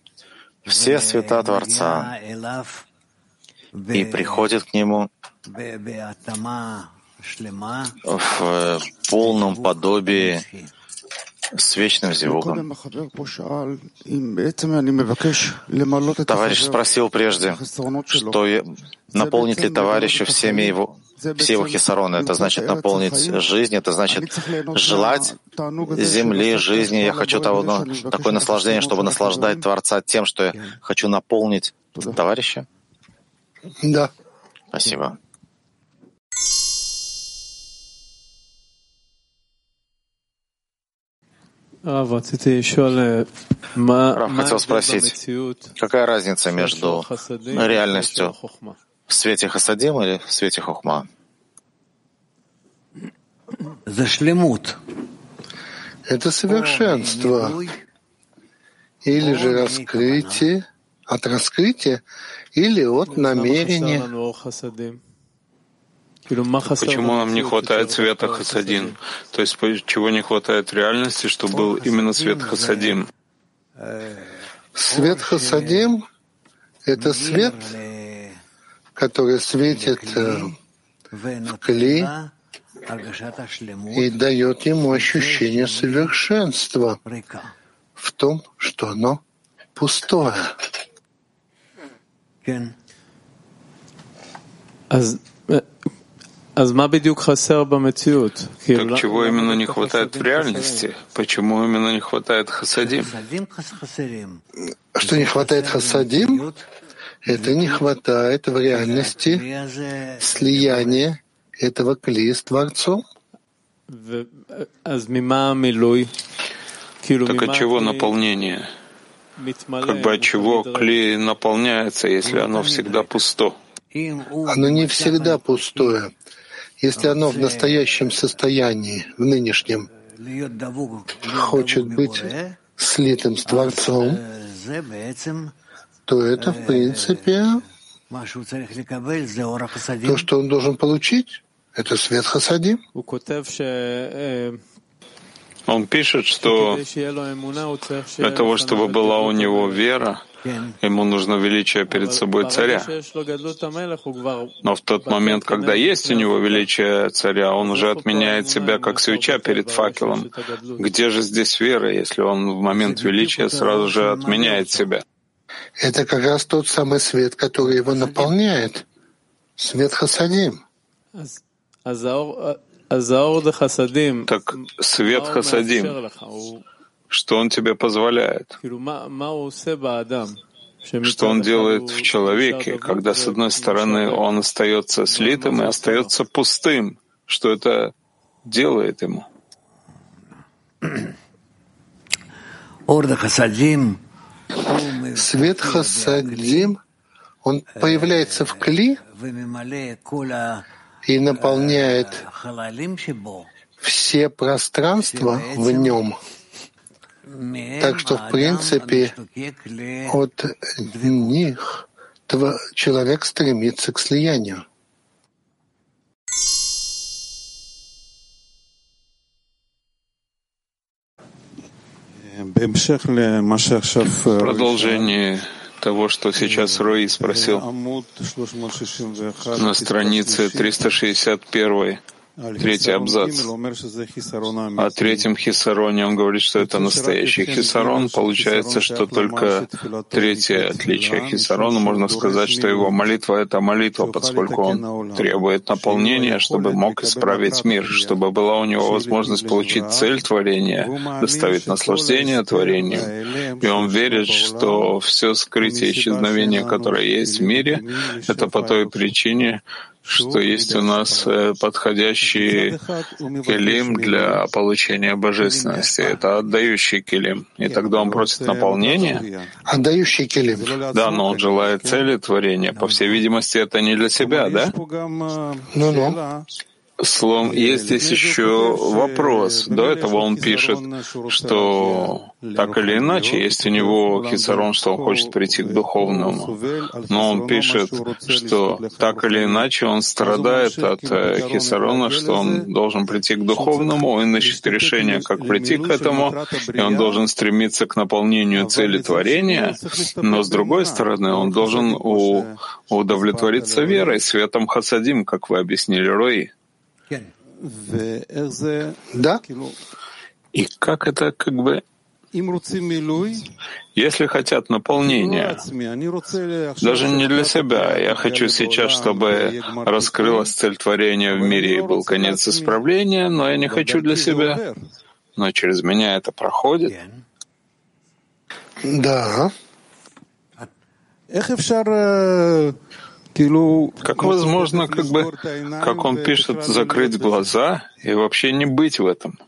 все света Творца. И приходит к нему в полном подобии с вечным зевуком. Товарищ спросил прежде, что наполнит ли товарища всеми его, все его хисароны. Это значит наполнить жизнь, это значит желать земли, жизни. Я хочу того, ну, такое наслаждение, чтобы наслаждать Творца тем, что я хочу наполнить товарища. Да. Спасибо. Рав хотел спросить, какая разница между реальностью в свете хасадим или в свете хохма? Это совершенство. Или же раскрытие, от раскрытия, или от намерения. Почему нам не хватает света Хасадин? То есть чего не хватает реальности, чтобы был именно свет Хасадим? Свет Хасадим — это свет, который светит э, в клей и дает ему ощущение совершенства в том, что оно пустое. Так чего именно не хватает в реальности? Почему именно не хватает хасадим? Что не хватает хасадим? Это не хватает в реальности слияния этого клея с Творцом. Так от чего наполнение? Как бы от чего клей наполняется, если оно всегда пусто? Оно не всегда пустое. Если оно в настоящем состоянии, в нынешнем, хочет быть слитым с Творцом, то это, в принципе, то, что он должен получить, это свет Хасади. Он пишет, что для того, чтобы была у него вера, ему нужно величие перед собой царя. Но в тот момент, когда есть у него величие царя, он уже отменяет себя как свеча перед факелом. Где же здесь вера, если он в момент величия сразу же отменяет себя? Это как раз тот самый свет, который его наполняет. Свет Хасадим. Так свет Хасадим, что он тебе позволяет? Что он делает в человеке, когда, с одной стороны, он остается слитым и остается пустым? Что это делает ему? Свет Хасадим, он появляется в кли и наполняет все пространства в нем. Так что, в принципе, от них человек стремится к слиянию. Продолжение того, что сейчас Рои спросил на странице 361 третий абзац. О третьем хисароне он говорит, что это настоящий хисарон. Получается, что только третье отличие хисарона, можно сказать, что его молитва — это молитва, поскольку он требует наполнения, чтобы мог исправить мир, чтобы была у него возможность получить цель творения, доставить наслаждение творению. И он верит, что все скрытие исчезновения, которое есть в мире, это по той причине, что есть у нас э, подходящий келим для получения божественности. Это отдающий келим. И тогда он просит наполнения. Отдающий келим. Да, но он желает цели творения. По всей видимости, это не для себя, да? Ну-ну словом, есть здесь еще вопрос. До этого он пишет, что так или иначе есть у него хисарон, что он хочет прийти к духовному. Но он пишет, что так или иначе он страдает от э, хисарона, что он должен прийти к духовному, он ищет решение, как прийти к этому, и он должен стремиться к наполнению цели творения, но с другой стороны он должен удовлетвориться верой, светом хасадим, как вы объяснили, Рои. Да. И как это как бы если хотят наполнения, даже не для себя, я хочу сейчас, чтобы раскрылась цель творения в мире и был конец исправления, но я не хочу для себя. Но через меня это проходит. Да. Как возможно, как бы, как он пишет, закрыть глаза и вообще не быть в этом?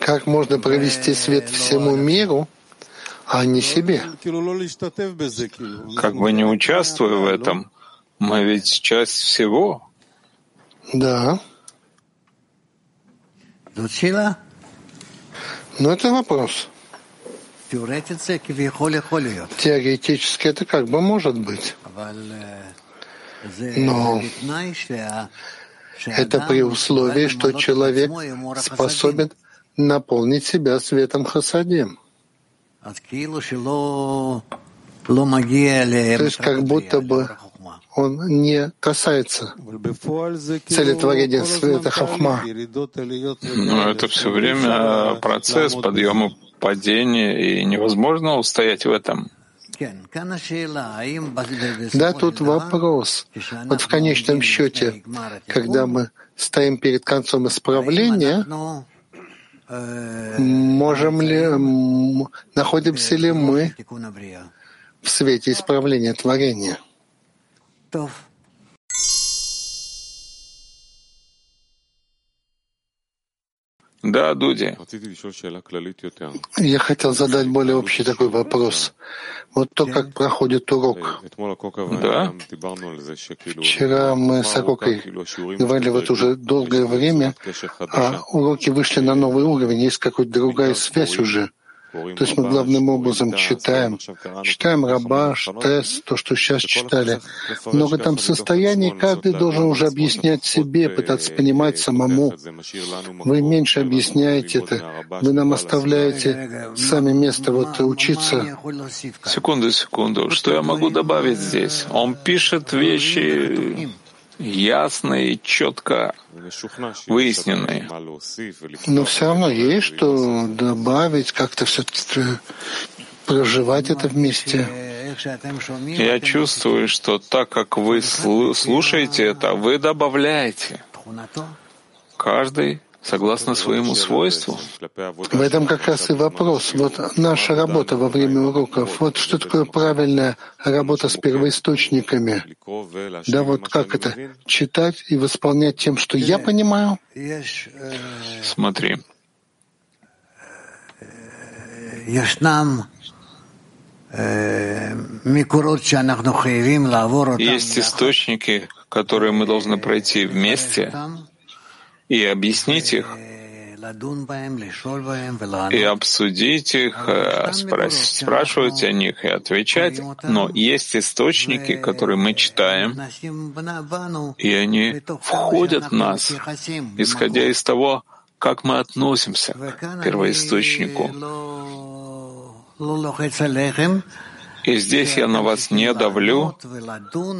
Как можно провести свет всему миру, а не себе? Как бы не участвуя в этом, мы ведь часть всего. Да. Но это вопрос. Теоретически это как бы может быть. Но это при условии, что человек способен наполнить себя светом хасадим. То есть как будто бы он не касается цели творения света хахма. Но это все время процесс подъема падения, и невозможно устоять в этом. Да, тут вопрос. Вот в конечном счете, когда мы стоим перед концом исправления, можем ли, находимся ли мы в свете исправления творения? Да, Дуди. Я хотел задать более общий такой вопрос. Вот то, как проходит урок. Да. Вчера мы с Акокой говорили вот уже долгое время, а уроки вышли на новый уровень, есть какая-то другая связь уже. То есть мы главным образом читаем, читаем Рабаш, Тес, то, что сейчас читали. Много там состояний, каждый должен уже объяснять себе, пытаться понимать самому. Вы меньше объясняете это, вы нам оставляете сами место вот учиться. Секунду, секунду. Что я могу добавить здесь? Он пишет вещи ясные, четко выясненные. Но все равно есть что добавить, как-то все-таки проживать это вместе. Я чувствую, что так как вы слушаете это, вы добавляете. Каждый согласно своему свойству. В этом как раз и вопрос. Вот наша работа во время уроков, вот что такое правильная работа с первоисточниками? Да, вот как это? Читать и восполнять тем, что я понимаю? Смотри. Есть источники, которые мы должны пройти вместе, и объяснить их, и обсудить их, э, спрашивать о них и отвечать. Но есть источники, которые мы читаем, и они входят в нас, исходя из того, как мы относимся к первоисточнику. И здесь я на вас не давлю,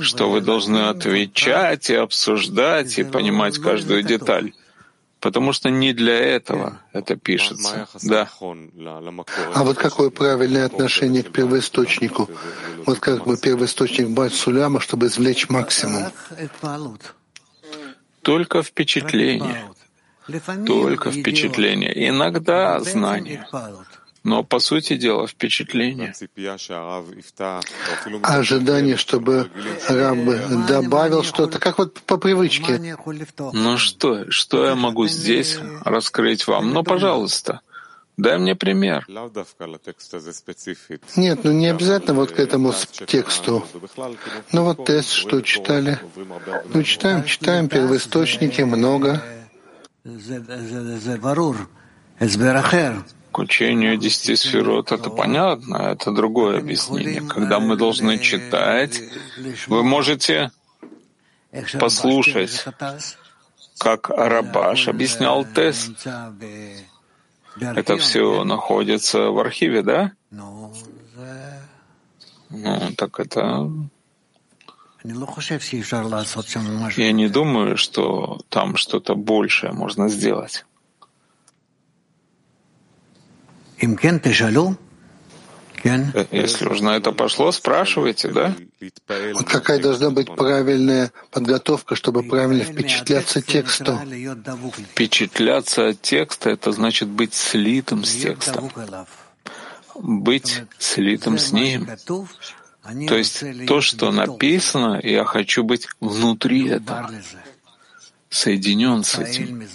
что вы должны отвечать и обсуждать и понимать каждую деталь. Потому что не для этого это пишется. Да. А вот какое правильное отношение к первоисточнику? Вот как бы первоисточник Бать Суляма, чтобы извлечь максимум. Только впечатление. Только впечатление. Иногда знание но, по сути дела, впечатление. Ожидание, чтобы раб добавил что-то, как вот по привычке. Ну что, что я могу здесь раскрыть вам? Ну, пожалуйста. Дай мне пример. Нет, ну не обязательно вот к этому тексту. Ну вот тест, что читали. Ну читаем, читаем первоисточники, много к учению десяти сферот, это понятно, это другое объяснение. Когда мы должны читать, вы можете послушать, как Рабаш объяснял Тес. Это все находится в архиве, да? Ну, так это... Я не думаю, что там что-то большее можно сделать. Э, если уж на это пошло, спрашивайте, да? Вот какая должна быть правильная подготовка, чтобы правильно впечатляться тексту? Впечатляться от текста — это значит быть слитым с текстом. Быть слитым с ним. То есть то, что написано, я хочу быть внутри этого, соединен с этим,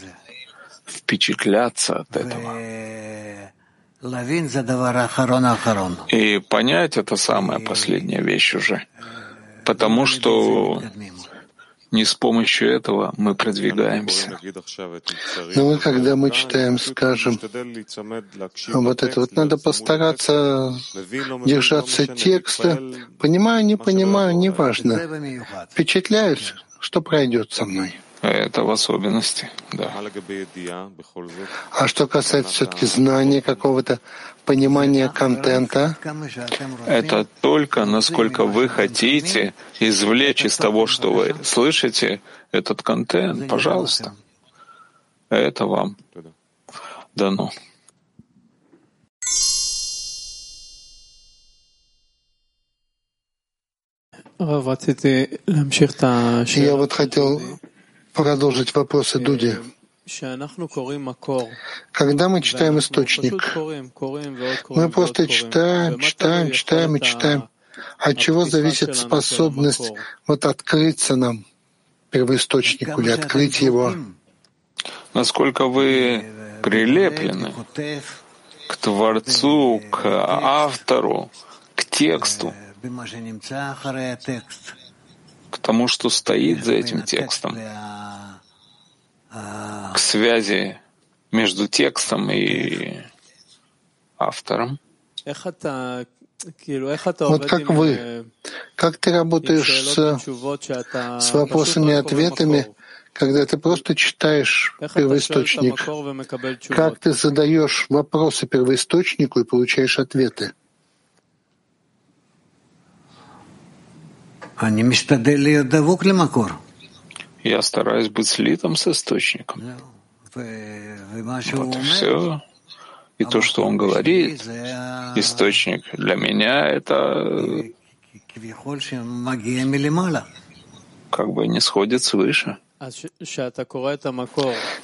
впечатляться от этого. И понять — это самая последняя вещь уже. Потому что не с помощью этого мы продвигаемся. Но ну, когда мы читаем, скажем, вот это вот надо постараться держаться текста. Понимаю, не понимаю, неважно. Впечатляюсь, что пройдет со мной. Это в особенности, да. А что касается все-таки знания какого-то, понимания контента, это только насколько вы хотите извлечь из того, что вы слышите, этот контент, пожалуйста. Это вам дано. Я вот хотел продолжить вопросы Дуди. Когда мы читаем источник, мы просто читаем, читаем, читаем и читаем. От чего зависит способность вот открыться нам, первоисточнику, или открыть его? Насколько вы прилеплены к Творцу, к автору, к тексту, к тому, что стоит за этим текстом, к связи между текстом и автором. Вот как вы, как ты работаешь с, с вопросами и ответами, когда ты просто читаешь первоисточник? Как ты задаешь вопросы первоисточнику и получаешь ответы? Я стараюсь быть слитым с источником. Вот и все. И то, что он говорит, источник для меня — это как бы не сходит свыше.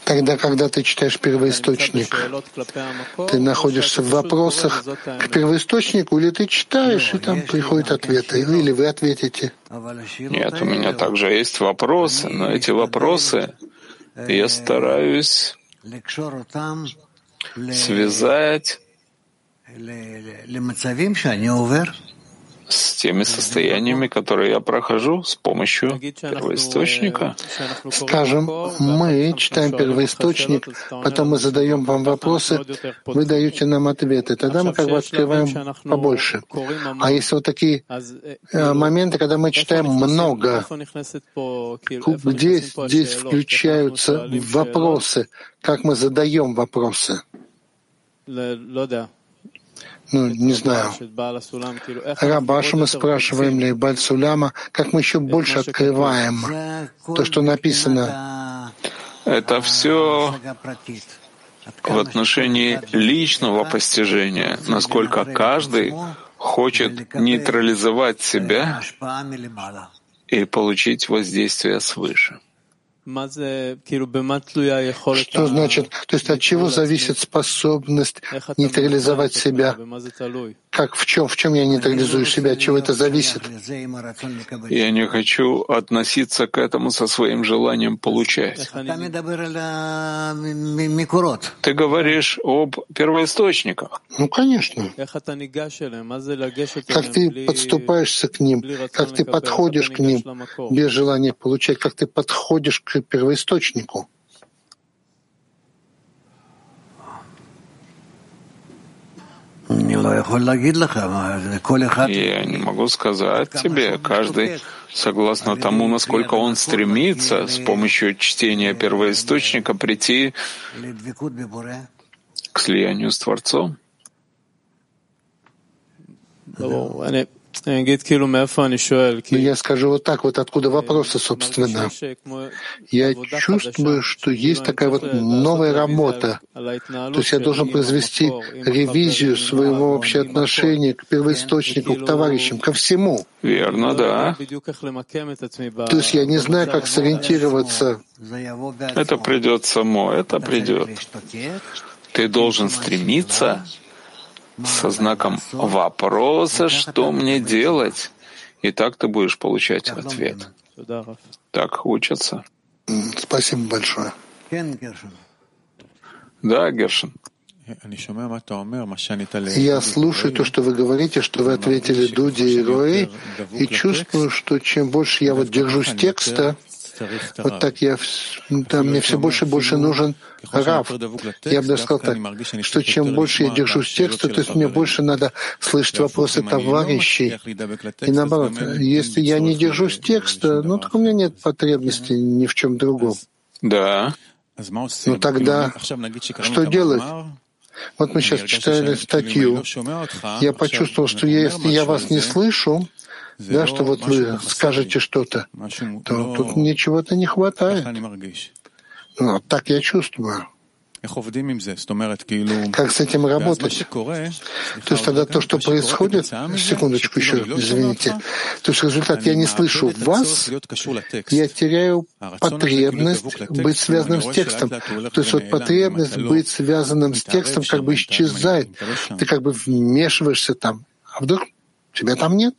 Тогда, когда ты читаешь первоисточник, ты находишься в вопросах к первоисточнику, или ты читаешь, и там приходят ответы, или вы ответите? Нет, у меня также есть вопросы, но эти вопросы я стараюсь связать с теми состояниями, которые я прохожу с помощью первоисточника. Скажем, мы читаем первоисточник, потом мы задаем вам вопросы, вы даете нам ответы. Тогда мы как бы открываем побольше. А если вот такие моменты, когда мы читаем много, где здесь включаются вопросы, как мы задаем вопросы? Ну, не знаю, Рабаша мы спрашиваем, ли Бальсуляма, как мы еще больше открываем то, что написано. Это все в отношении личного постижения, насколько каждый хочет нейтрализовать себя и получить воздействие свыше. Что значит, то есть от чего зависит способность нейтрализовать себя? Как в чем, в чем я нейтрализую себя, от чего это зависит? Я не хочу относиться к этому со своим желанием получать. Ты говоришь об первоисточниках. Ну, конечно. Как ты подступаешься к ним, как ты подходишь к ним без желания получать, как ты подходишь к первоисточнику. Я не могу сказать тебе, каждый согласно тому, насколько он стремится с помощью чтения первоисточника прийти к слиянию с Творцом. Я скажу вот так, вот откуда вопросы, собственно. Я чувствую, что есть такая вот новая работа. То есть я должен произвести ревизию своего вообще отношения к первоисточнику, к товарищам, ко всему. Верно, да. То есть я не знаю, как сориентироваться. Это придет само, это придет. Ты должен стремиться со знаком вопроса, что мне делать, и так ты будешь получать ответ. Так учатся. Спасибо большое. Да, Гершин. Я слушаю то, что вы говорите, что вы ответили Дуди и Рои, и чувствую, что чем больше я вот держусь текста, вот так я, да, мне все больше и больше нужен Рав. Я бы даже сказал так, что чем больше я держусь текста, то есть мне больше надо слышать вопросы товарищей. И наоборот, если я не держусь текста, ну так у меня нет потребности ни в чем другом. Да. Ну тогда что делать? Вот мы сейчас читали статью. Я почувствовал, что если я вас не слышу, да, что вот вы скажете что-то, то тут ничего-то не хватает. Ну, так я чувствую. Как с этим работать? То есть тогда то, что происходит, секундочку еще, извините, то есть результат, я не слышу вас, я теряю потребность быть связанным с текстом. То есть вот потребность быть связанным с текстом как бы исчезает. Ты как бы вмешиваешься там, а вдруг тебя там нет?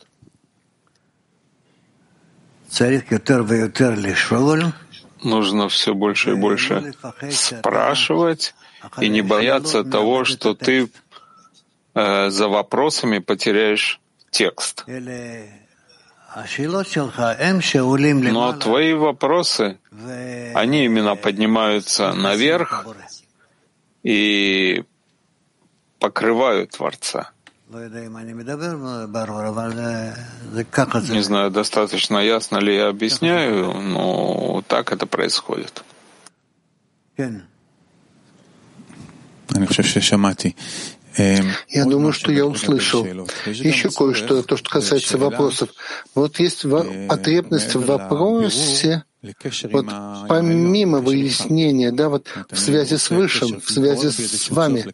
Нужно все больше и больше спрашивать и не бояться того, что ты э, за вопросами потеряешь текст. Но твои вопросы, они именно поднимаются наверх и покрывают Творца. Не знаю, достаточно ясно ли я объясняю, но так это происходит. Я думаю, что я услышал. Еще кое-что, то, что касается вопросов. Вот есть потребность в вопросе, вот помимо выяснения, да, вот в связи с Высшим, в связи с вами,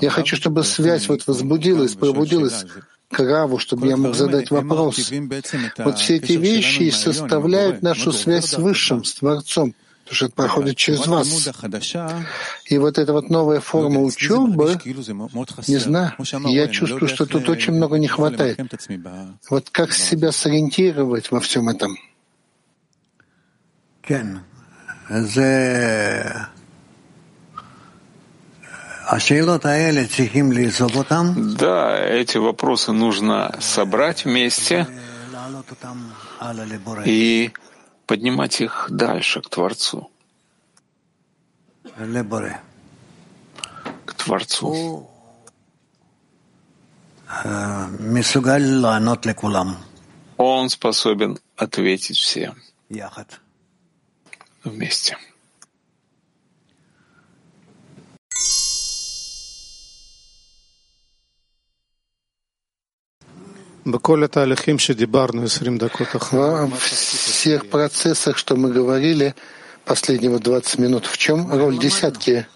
я хочу, чтобы связь вот возбудилась, пробудилась к Раву, чтобы я мог задать вопрос. Вот все эти вещи составляют нашу связь с Высшим, с Творцом потому что это проходит через вас. И вот эта вот новая форма учебы, не знаю, я чувствую, что тут очень много не хватает. Вот как себя сориентировать во всем этом? Да, эти вопросы нужно собрать вместе и поднимать их дальше, к Творцу. К Творцу. Он способен ответить всем вместе. Во всех процессах, что мы говорили, последние 20 минут, в чем роль десятки?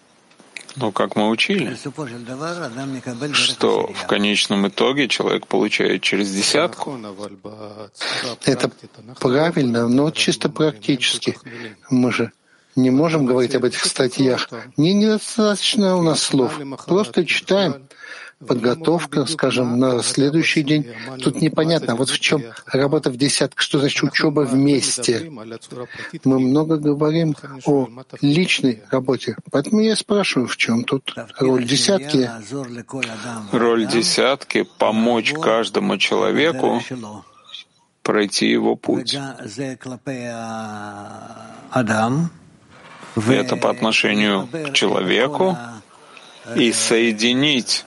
Ну, как мы учили, что в конечном итоге человек получает через десятку. Это правильно, но чисто практически. Мы же не можем говорить об этих статьях. Не недостаточно у нас слов. Просто читаем подготовка, скажем, на следующий день. Тут непонятно, вот в чем работа в десятка, что значит учеба вместе. Мы много говорим о личной работе, поэтому я спрашиваю, в чем тут роль десятки? Роль десятки — помочь каждому человеку пройти его путь. Это по отношению к человеку и соединить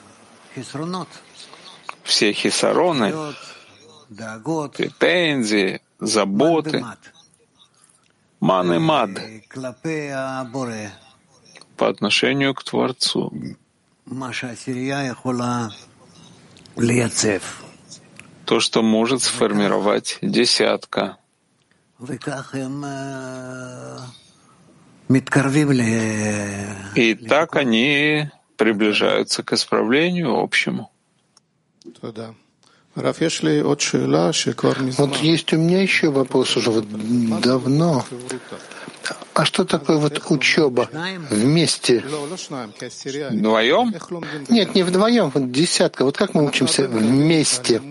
все хисароны, претензии, заботы, ман и мад по отношению к Творцу. То, что может сформировать десятка. И так они приближаются к исправлению общему. Вот есть у меня еще вопрос уже вот давно. А что такое вот учеба вместе? Вдвоем? Нет, не вдвоем, вот десятка. Вот как мы учимся вместе?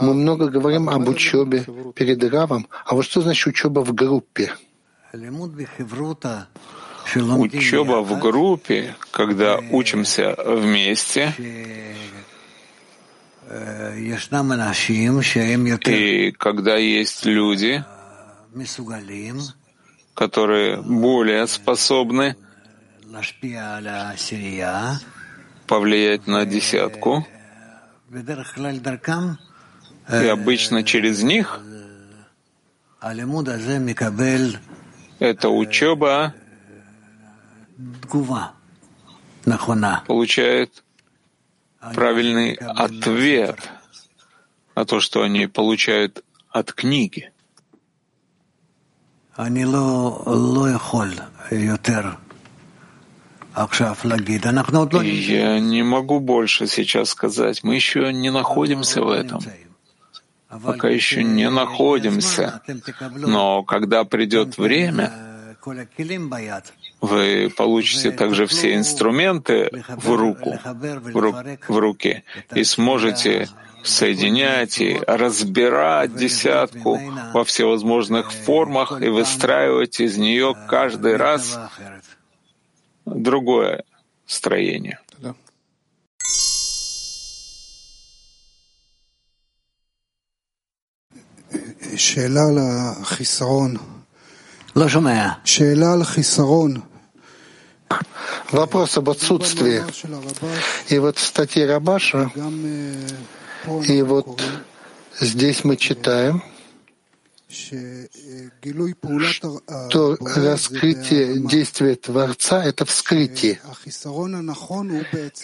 Мы много говорим об учебе перед Равом. А вот что значит учеба в группе? Учеба в группе, когда учимся вместе, и когда есть люди, которые более способны повлиять на десятку, и обычно через них эта учеба получает правильный ответ на то, что они получают от книги. Я не могу больше сейчас сказать. Мы еще не находимся в этом. Пока еще не находимся. Но когда придет время, вы получите также все инструменты в руку, в, ру, в руки, и сможете соединять и разбирать десятку во всевозможных формах и выстраивать из нее каждый раз другое строение. שאלה על החיסרון. לא שומע. שאלה על חיסרון. Вопрос об отсутствии. И вот в статье Рабаша, и вот здесь мы читаем, что раскрытие действия Творца — это вскрытие,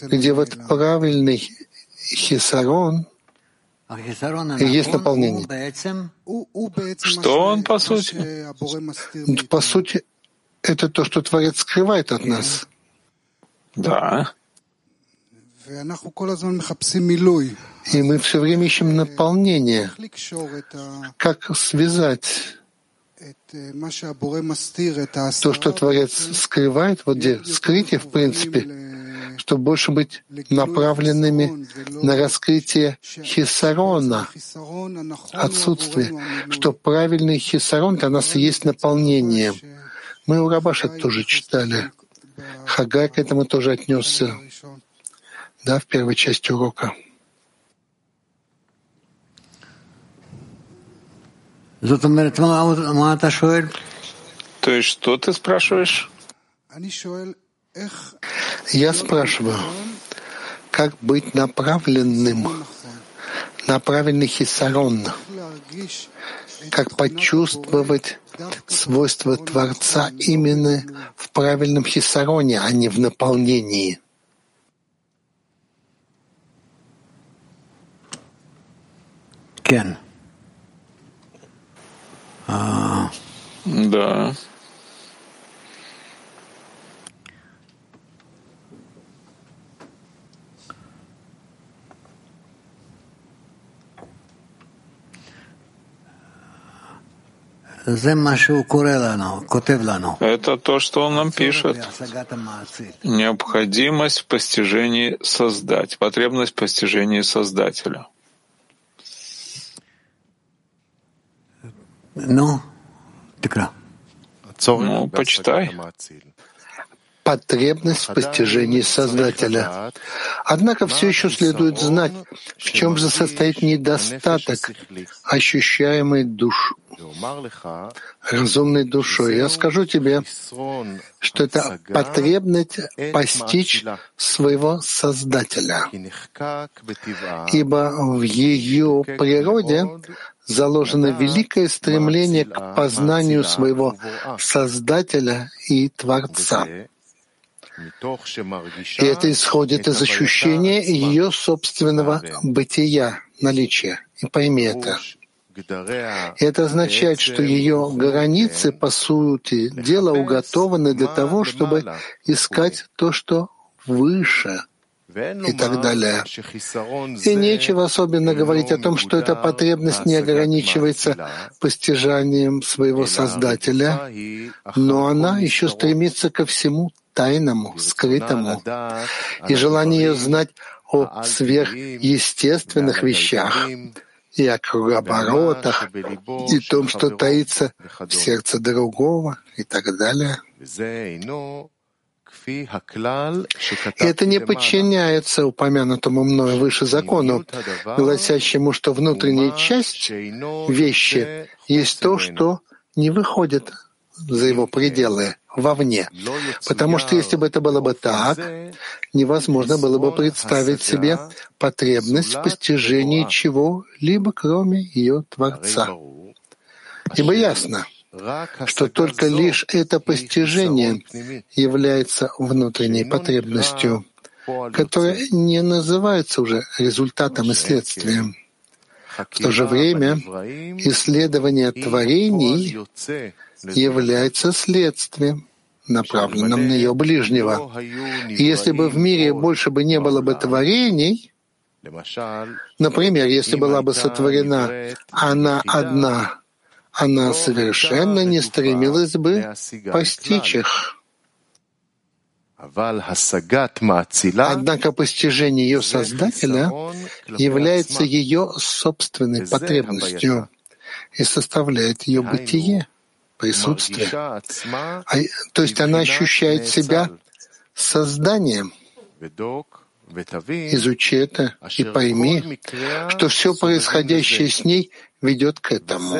где вот правильный хисарон есть наполнение. Что он, по сути? По сути, это то, что Творец скрывает от нас. Да. И мы все время ищем наполнение. Как связать то, что Творец скрывает, вот где скрытие, в принципе, чтобы больше быть направленными на раскрытие хисарона, отсутствие, что правильный хисарон для нас и есть наполнение. Мы у Рабаша тоже читали. Хагай к этому тоже отнесся да, в первой части урока. То есть что ты спрашиваешь? Я спрашиваю, как быть направленным на правильный хисарон, как почувствовать свойства Творца именно в правильном хисароне, а не в наполнении. Кен. А... Да. Это то, что он нам пишет. Необходимость в постижении создать, потребность в постижении Создателя. Ну, ну, почитай. Потребность в постижении Создателя. Однако все еще следует знать, в чем же состоит недостаток, ощущаемый душ, разумной душой. Я скажу тебе, что это потребность постичь своего Создателя, ибо в ее природе заложено великое стремление к познанию своего Создателя и Творца. И это исходит из ощущения ее собственного бытия, наличия. И пойми это. Это означает, что ее границы, по сути дела, уготованы для того, чтобы искать то, что выше — и так далее. И нечего особенно говорить о том, что эта потребность не ограничивается постижанием своего Создателя, но она еще стремится ко всему тайному, скрытому. И желание знать о сверхъестественных вещах и о кругооборотах, и том, что таится в сердце другого, и так далее. Это не подчиняется упомянутому мною выше закону, гласящему, что внутренняя часть вещи есть то, что не выходит за его пределы, вовне. Потому что если бы это было бы так, невозможно было бы представить себе потребность в постижении чего-либо, кроме ее Творца. Ибо ясно — что только лишь это постижение является внутренней потребностью, которая не называется уже результатом и следствием. В то же время исследование творений является следствием, направленным на ее ближнего. И если бы в мире больше бы не было бы творений, например, если была бы сотворена она одна она совершенно не стремилась бы постичь их. Однако постижение ее Создателя является ее собственной потребностью и составляет ее бытие, присутствие. А, то есть она ощущает себя созданием. Изучи это и пойми, что все происходящее с ней ведет к этому.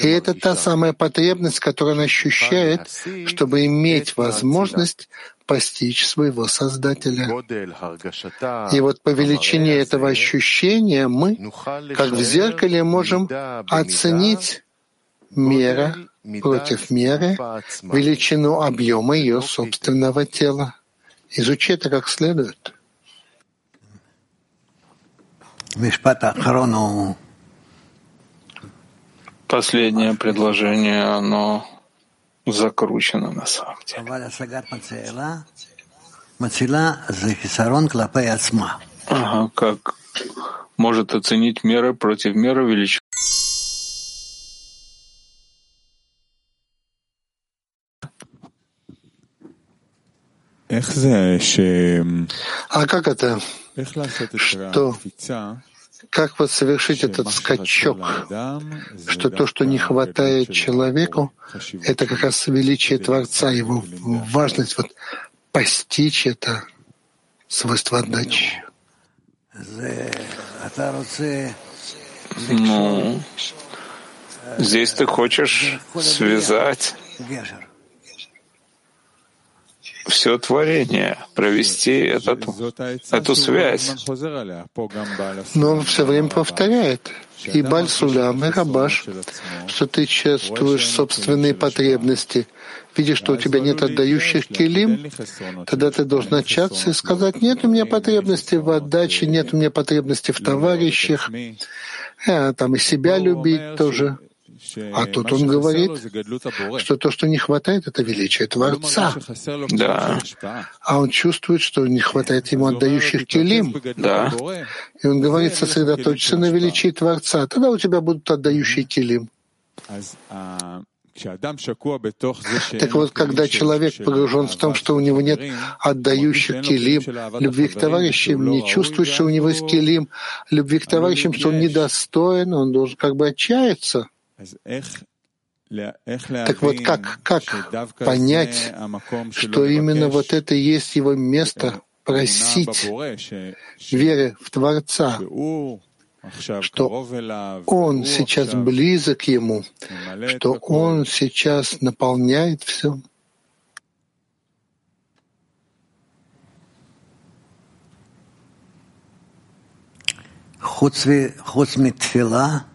И это та самая потребность, которую он ощущает, чтобы иметь возможность постичь своего Создателя. И вот по величине этого ощущения мы, как в зеркале, можем оценить мера против меры, величину объема ее собственного тела. Изучи это как следует. Последнее предложение, оно закручено на самом деле. Ага, как может оценить меры против меры величины. А как это? Что? Как вот совершить этот скачок, что то, что не хватает человеку, это как раз величие Творца, его важность, вот постичь это свойство отдачи. Ну, здесь ты хочешь связать все творение, провести этот, эту связь. Но он все время повторяет. И Бальсулям, и Рабаш, что ты чувствуешь собственные потребности, видишь, что у тебя нет отдающих килим, тогда ты должен начаться и сказать, нет у меня потребности в отдаче, нет у меня потребности в товарищах, а, там и себя любить тоже. А тут он говорит, что то, что не хватает, это величие Творца. Да. А он чувствует, что не хватает ему отдающих келим. Да. И он говорит, сосредоточься на величии Творца. Тогда у тебя будут отдающие келим. Так вот, когда человек погружен в том, что у него нет отдающих килим, любви к товарищам, не чувствует, что у него есть килим, любви к товарищам, что он недостоин, он должен как бы отчаяться. Так вот, как, как понять, что именно вот это есть его место просить веры в Творца, что он сейчас близок ему, что он сейчас наполняет все. Хуцми, хуцми тфила,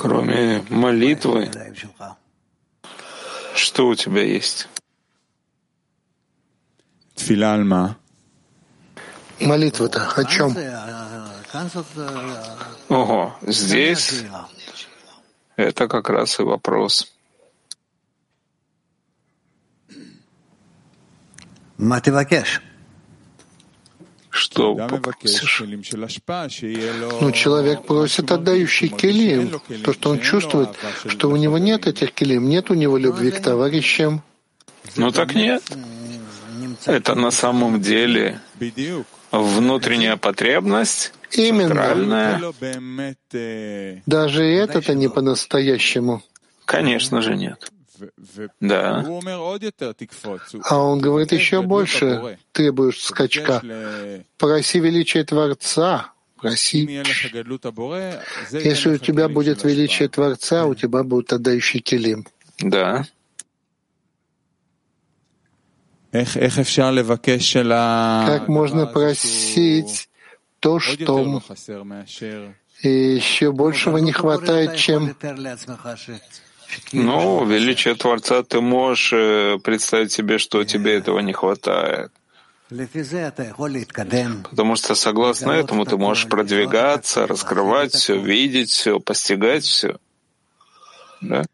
Кроме молитвы, что у тебя есть? Молитва-то о чем? Ого, здесь это как раз и вопрос. Мативакеш что попросишь? Ну, человек просит отдающий келим, то, что он чувствует, что у него нет этих келим, нет у него любви к товарищам. Ну так нет. Это на самом деле внутренняя потребность, Именно. Даже это-то не по-настоящему. Конечно же нет. Да. А он говорит еще больше, требуешь скачка. Проси величие Творца, проси. Если у тебя будет величие Творца, у тебя будут отдающие келим. Да. Как можно просить то, что еще большего не хватает, чем ну, величие Творца ты можешь э, представить себе, что тебе этого не хватает. Потому что согласно этому ты можешь продвигаться, раскрывать все, видеть все, постигать все. Да?